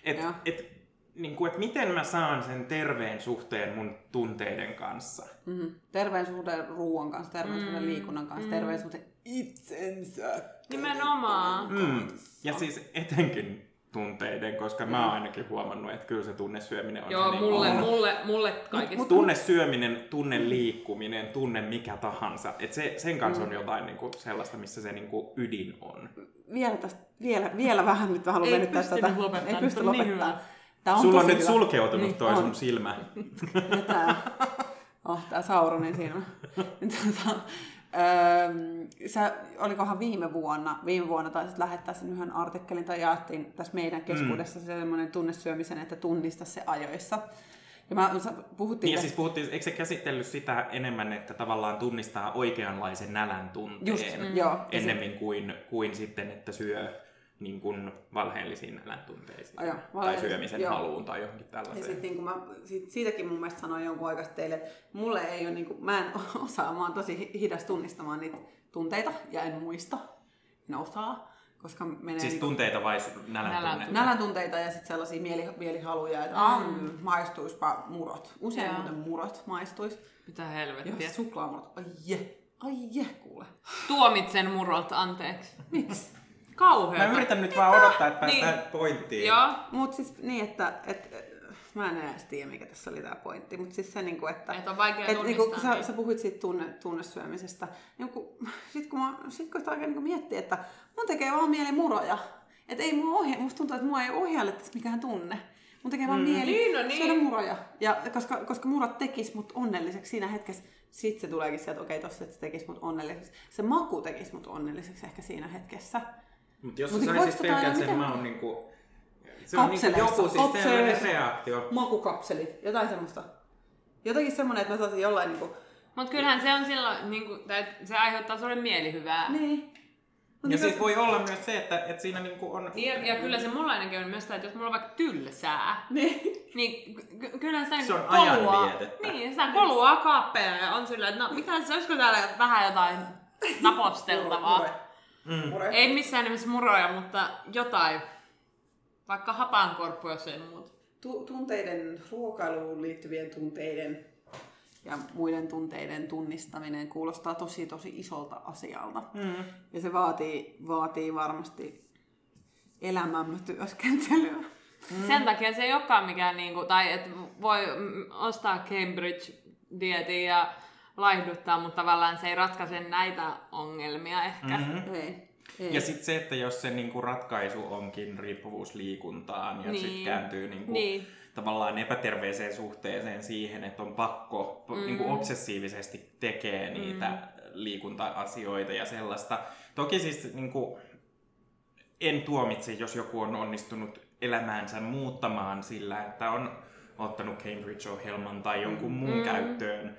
S3: Et,
S1: Joo.
S3: et, niin kuin, et miten mä saan sen terveen suhteen mun tunteiden kanssa?
S1: Mm-hmm. Terveen suhde ruoan kanssa, terveen suhde
S4: Mm,
S1: liikunnan kanssa,
S4: mm.
S1: terveen suhde itsensä.
S4: Nimenomaan.
S3: Mm. Ja siis etenkin tunteiden, koska mä oon ainakin huomannut, että kyllä se tunnesyöminen on
S4: Joo,
S3: niin
S4: mulle,
S3: kuin-
S4: mulle, mulle kaikista.
S3: tunnesyöminen, tunne liikkuminen, tunne mikä tahansa. Et se, sen kanssa on jotain niinku sellaista, missä se niinku ydin on.
S1: Vielä, tästä, vielä, vielä vähän nyt haluan
S4: Ei
S1: venyttää
S4: pystynyt
S1: tätä.
S4: lopettaa,
S1: Ei pysty
S4: on niin
S1: lopettaa.
S4: hyvä.
S1: Tää
S3: Sulla on nyt
S1: hyvä.
S3: sulkeutunut
S1: Niin,
S3: toi
S1: on.
S3: sun silmä.
S1: Ja tää, oh, tää Sauronin silmä. Tota, öö, sä, olikohan viime vuonna, viime vuonna taisit lähettää sen yhden artikkelin tai jaettiin tässä meidän keskuudessa mm. semmoinen tunnesyömisen, että tunnista se ajoissa. Ja mä, sä puhuttiin
S3: Niin ja siis puhuttiin, eikö se käsitellyt sitä enemmän, että tavallaan tunnistaa oikeanlaisen nälän tunteen
S1: Just, mm.
S3: ennemmin kuin, kuin sitten, että syö niin kuin valheellisiin nälän tunteisiin.
S1: Joo,
S3: tai syömisen
S1: joo.
S3: haluun tai johonkin
S1: Ja
S3: tällaiseen.
S1: sit, niin mä, sit, siitäkin mun mielestä sanoin jonkun aikaa teille, että mulle ei ole, niin kuin, mä en osaa, mä oon tosi hi- hidas tunnistamaan niitä tunteita ja en muista. En osaa, koska menee
S3: Siis
S1: niin
S3: tunteita vai nälän
S4: Nälän
S3: tunnetta?
S1: nälän tunteita ja sitten sellaisia mieli, mielihaluja, että mm. maistuispa murot. Usein
S4: Joo.
S1: muuten murot maistuis.
S4: Mitä
S1: Ja
S4: helvettiä.
S1: suklaamurot, ai je, ai je kuule.
S4: Tuomitsen murot, anteeksi.
S1: Miksi?
S4: Kauheeta.
S3: Mä yritän nyt vaan odottaa, että päästään
S4: Niin.
S3: pointtiin.
S4: Joo.
S1: Mut siis niin, että, et, mä en edes tiedä mikä tässä oli tää pointti, mutta siis se niinku, että...
S4: Että on vaikea
S1: Et niinku, kun sä, sä puhuit siitä tunne, tunnesyömisestä, niin kun, sit kun, mä, sit kun sitä oikein niinku miettii, että mun tekee vaan mieli muroja. Et ei mua ohja, musta tuntuu, että mua ei ohjaile tässä mikään tunne. Mun tekee vaan mieli
S4: Niin, no niin.
S1: syödä muroja. Ja koska, koska murat tekis mut onnelliseksi siinä hetkessä, sit se tuleekin sieltä, että okei, tossa että se tekis mut onnelliseksi. Se maku tekis mut onnelliseksi ehkä siinä hetkessä.
S3: Mutta jos
S1: Mut
S3: sä
S1: niinku
S3: saisit
S1: aina
S3: sen maun niinku... Se on niinku joku siis sellainen reaktio.
S1: Makukapselit, jotain semmoista. Jotenkin semmonen, että mä saisin jollain niinku...
S4: Mut kyllähän se on silloin, niin kuin, tai se aiheuttaa sulle mielihyvää.
S1: Niin. Mut
S3: Ja
S1: niinku-
S3: siis voi olla myös se, että, että siinä niinku on...
S4: Niin, ja, ja kyllä se mulla ainakin on myös sitä, että jos mulla on vaikka tylsää,
S1: Niin.
S4: niin ky- kyllä sitä
S3: Se on
S4: kolua. Niin, sitä koluaa kaappeja ja on sillä, että no mitä se, olisiko täällä vähän jotain naposteltavaa.
S3: Mm.
S1: Mure.
S4: Ei missään nimessä muroja, mutta jotain. Vaikka hapankorppu, jos ei muuta.
S1: Tu- tunteiden, ruokailuun liittyvien tunteiden ja muiden tunteiden tunnistaminen kuulostaa tosi tosi isolta asialta.
S3: Mm.
S1: Ja se vaatii, vaatii varmasti elämämme työskentelyä.
S4: Mm. Sen takia se ei olekaan mikään, niinku, tai että voi ostaa Cambridge-dietin ja laihduttaa, mutta tavallaan se ei ratkaise näitä ongelmia ehkä. Mm.
S3: Mm-hmm.
S1: Ei. Ei.
S3: Ja sitten se, että jos se niinku ratkaisu onkin riippuvuus liikuntaan ja niin.
S4: Niin.
S3: sitten kääntyy niinku
S4: Niin.
S3: tavallaan epäterveeseen suhteeseen siihen, että on pakko mm. niinku obsessiivisesti tekee niitä mm. liikunta-asioita ja sellaista. Toki siis niinku, en tuomitse, jos joku on onnistunut elämäänsä muuttamaan sillä, että on ottanut Cambridge-ohjelman tai jonkun muun mm. käyttöön.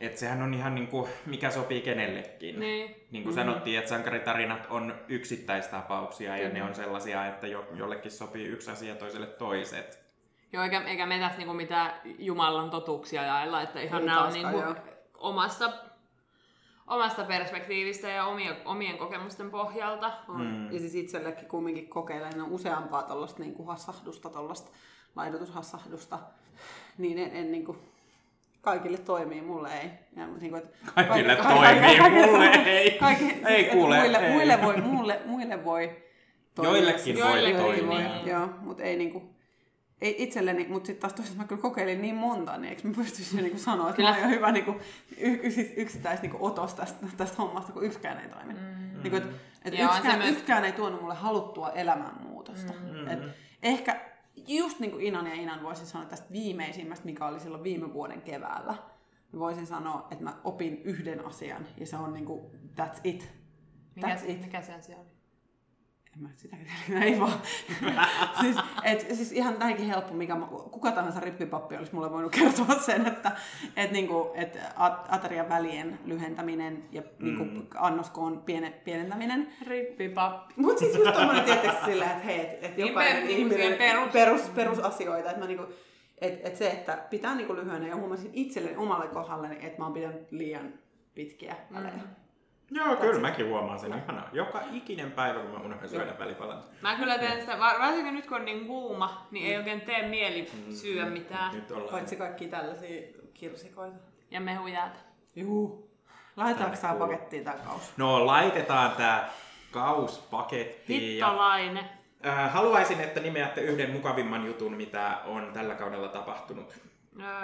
S3: Että sehän on ihan niinku, mikä sopii kenellekin.
S4: Niin.
S3: Niin kuin sanottiin, että sankaritarinat on yksittäistapauksia ja ne on sellaisia, että jo, jollekin sopii yksi asia, toiselle toiset.
S4: Joo, eikä, eikä me tässä niinku mitään Jumalan totuuksia jaella, että ihan nämä on niinku
S1: joo.
S4: omasta, omasta perspektiivistä ja omien, omien kokemusten pohjalta. On.
S1: Mm. Ja siis itsellekin kumminkin kokeilen on useampaa tuollaista niin hassahdusta, tuollaista laidotushassahdusta, niin en, en niin kuin, kaikille toimii, mulle ei. Ja, niin kuin, että,
S3: Kaikille
S1: kaikki-
S3: toimii,
S1: kaikille
S3: mulle ei.
S1: Kaikki,
S3: Ei
S1: että
S3: kuule,
S1: muille,
S3: ei.
S1: Muille voi, muille, muille voi toimia.
S3: Joillekin
S4: voi
S1: Joillekin
S4: toimia.
S1: Voi, joo, mutta ei niinku, ei itselleni, mutta sitten taas toisaalta mä kyllä kokeilin niin monta, niin eikö mä pystyisin niinku sanoa, että
S4: Kyllä
S1: kyllä. on hyvä niinku, y- y- yksittäis niinku otos tästä, tästä hommasta, kun yksikään ei toimi. Mm. Niinku, et, et
S4: Joo,
S1: yksikään,
S4: myös-
S1: yksikään ei tuonut mulle haluttua elämänmuutosta. Mm. Et ehkä just niin kuin Inan ja Inan voisin sanoa tästä viimeisimmästä, mikä oli silloin viime vuoden keväällä, niin voisin sanoa, että mä opin yhden asian ja se on niinku, that's it.
S4: Mikä,
S1: That's it.
S4: mikä se asia oli?
S1: En mä sitä ei vaan. siis, et, siis ihan näinkin helppo, mikä mä- kuka tahansa rippipappi olisi mulle voinut kertoa sen, että et, niinku, et at- aterian välien lyhentäminen ja niinku, annoskoon piene, pienentäminen.
S4: Rippipappi.
S1: Mutta siis just tommonen tietysti silleen, että hei, et, et
S4: Niin
S1: jokainen
S4: niinku
S1: ihminen
S4: perus-
S1: perus, perusasioita, että mä niinku, et, et se, että pitää niinku lyhyenä ja huomasin itselleni omalle kohdalleni, että mä oon pitänyt liian pitkiä välejä. Mm.
S3: Joo, kyllä mäkin huomaan sen ihana. Joka ikinen päivä, kun mä unohdan syödä välipalan.
S4: Mä kyllä teen sitä, var- varsinkin nyt kun on niin kuuma, niin ei oikein tee mieli syödä mitään.
S3: Nyt ollaan.
S1: Paitsi kaikki tällaisia kirsikoita.
S4: Ja mehujäätä.
S1: Juu. Laitetaanko tää pakettiin tää kaus?
S3: No laitetaan tää kaus pakettiin ja
S4: Hittolainen.
S3: Äh, haluaisin, että nimeätte yhden mukavimman jutun, mitä on tällä kaudella tapahtunut.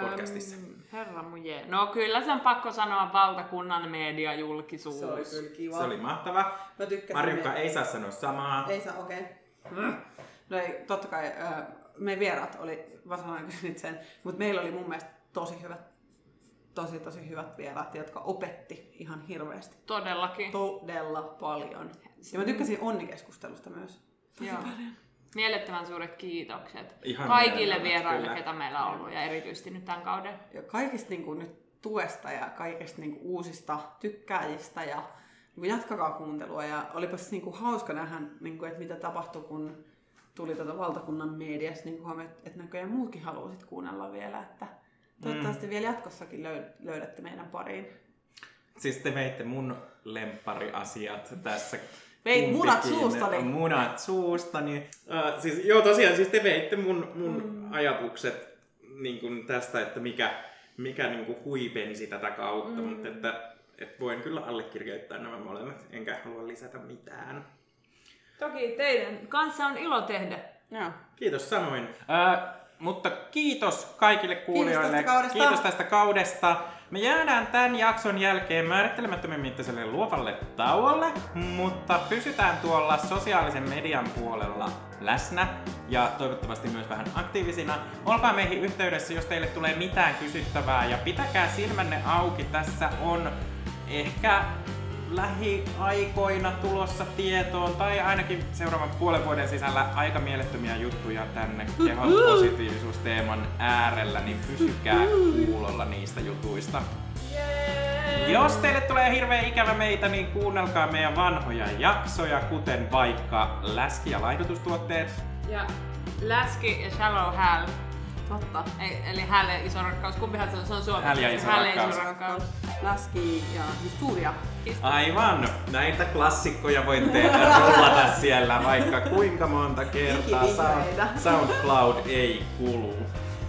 S3: Podcastissa.
S4: Herra muje. No kyllä sen pakko sanoa valtakunnan mediajulkisuus.
S1: Se oli kyllä kiva.
S3: Se oli mahtava.
S1: Mä tykkäsin.
S3: Marjukka ei saa sanoa samaa.
S1: Ei saa, okei. Okay. No ei, totta kai me vieraat oli, mä sanoin kyllä nyt sen, mutta meillä oli mun mielestä tosi hyvät, tosi tosi hyvät vieraat, jotka opetti ihan hirveästi.
S4: Todellakin.
S1: Todella paljon. Ja mä tykkäsin onnikeskustelusta myös. Tosi
S4: Joo.
S1: paljon.
S4: Mielettömän suuret kiitokset
S3: Ihan
S4: kaikille vieraille, ketä meillä on ollut ja erityisesti nyt tämän kauden.
S1: Ja kaikista niin kuin, nyt tuesta ja kaikista niin kuin, uusista tykkääjistä ja niin kuin, jatkakaa kuuntelua. Ja olipas niin kuin, hauska nähdä, niin kuin, että mitä tapahtui, kun tuli tuota valtakunnan mediassa, niin kuin, että, että näköjään muutkin haluaisit kuunnella vielä. Että toivottavasti mm. vielä jatkossakin löy- löydätte meidän pariin.
S3: Siis te veitte mun lemppariasiat tässä.
S1: Veit munat suustani.
S3: Munat suustani. Uh, siis, joo, tosiaan siis te veitte mun, mun mm. ajatukset niin kuin tästä, että mikä, mikä niin kuin huipensi tätä kautta, mm. mutta että, että voin kyllä allekirjoittaa nämä molemmat, enkä halua lisätä mitään.
S4: Toki teidän kanssa on ilo tehdä.
S1: Joo.
S3: Kiitos samoin. Uh, mutta kiitos kaikille kuulijoille.
S1: tästä kaudesta.
S3: Kiitos tästä kaudesta. Me jäädään tämän jakson jälkeen määrittelemättömän mittaiselle luovalle tauolle, mutta pysytään tuolla sosiaalisen median puolella läsnä ja toivottavasti myös vähän aktiivisina. Olkaa meihin yhteydessä, jos teille tulee mitään kysyttävää ja pitäkää silmänne auki. Tässä on ehkä lähiaikoina tulossa tietoon tai ainakin seuraavan puolen vuoden sisällä aika mielettömiä juttuja tänne kehospositiivisuusteeman äärellä, niin pysykää kuulolla niistä jutuista. Jos teille tulee hirveän ikävä meitä, niin kuunnelkaa meidän vanhoja jaksoja, kuten vaikka läski- ja laihdutustuotteet.
S4: Ja Läski ja Shallow Hal.
S1: Totta.
S4: Ei, eli ja iso rakkaus. Kumpihan se on? Se on suomeksi.
S3: Häl ja iso
S4: Häl
S3: rakkaus.
S4: iso rakkaus.
S1: Läski ja historia.
S3: Aivan, näitä klassikkoja voitte rullata siellä vaikka kuinka monta kertaa. Sound- SoundCloud ei kulu.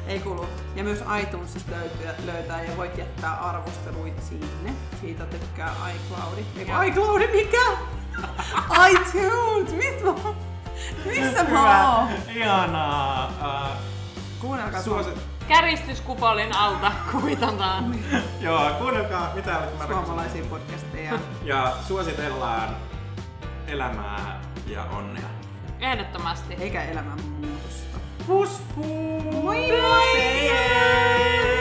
S1: Ei kulu. Ja myös iTunesista löytyy, löytää ja voit jättää arvosteluita sinne. Siitä tykkää iCloudi. Eiku
S4: Joo.
S1: iCloudi mikä? iTunes! Mistä mä oon? Missä mä oon?
S3: Ihanaa. Uh,
S1: Kuunnelkaa.
S3: Suosit.
S4: Käristyskupolin alta kuitataan.
S3: Joo, kuunnelkaa mitä
S1: Suomalaisia podcasteja.
S3: ja suositellaan elämää ja onnea.
S4: Ehdottomasti.
S1: Eikä elämän muutosta.
S3: Pus pus! Moi moi!
S1: moi.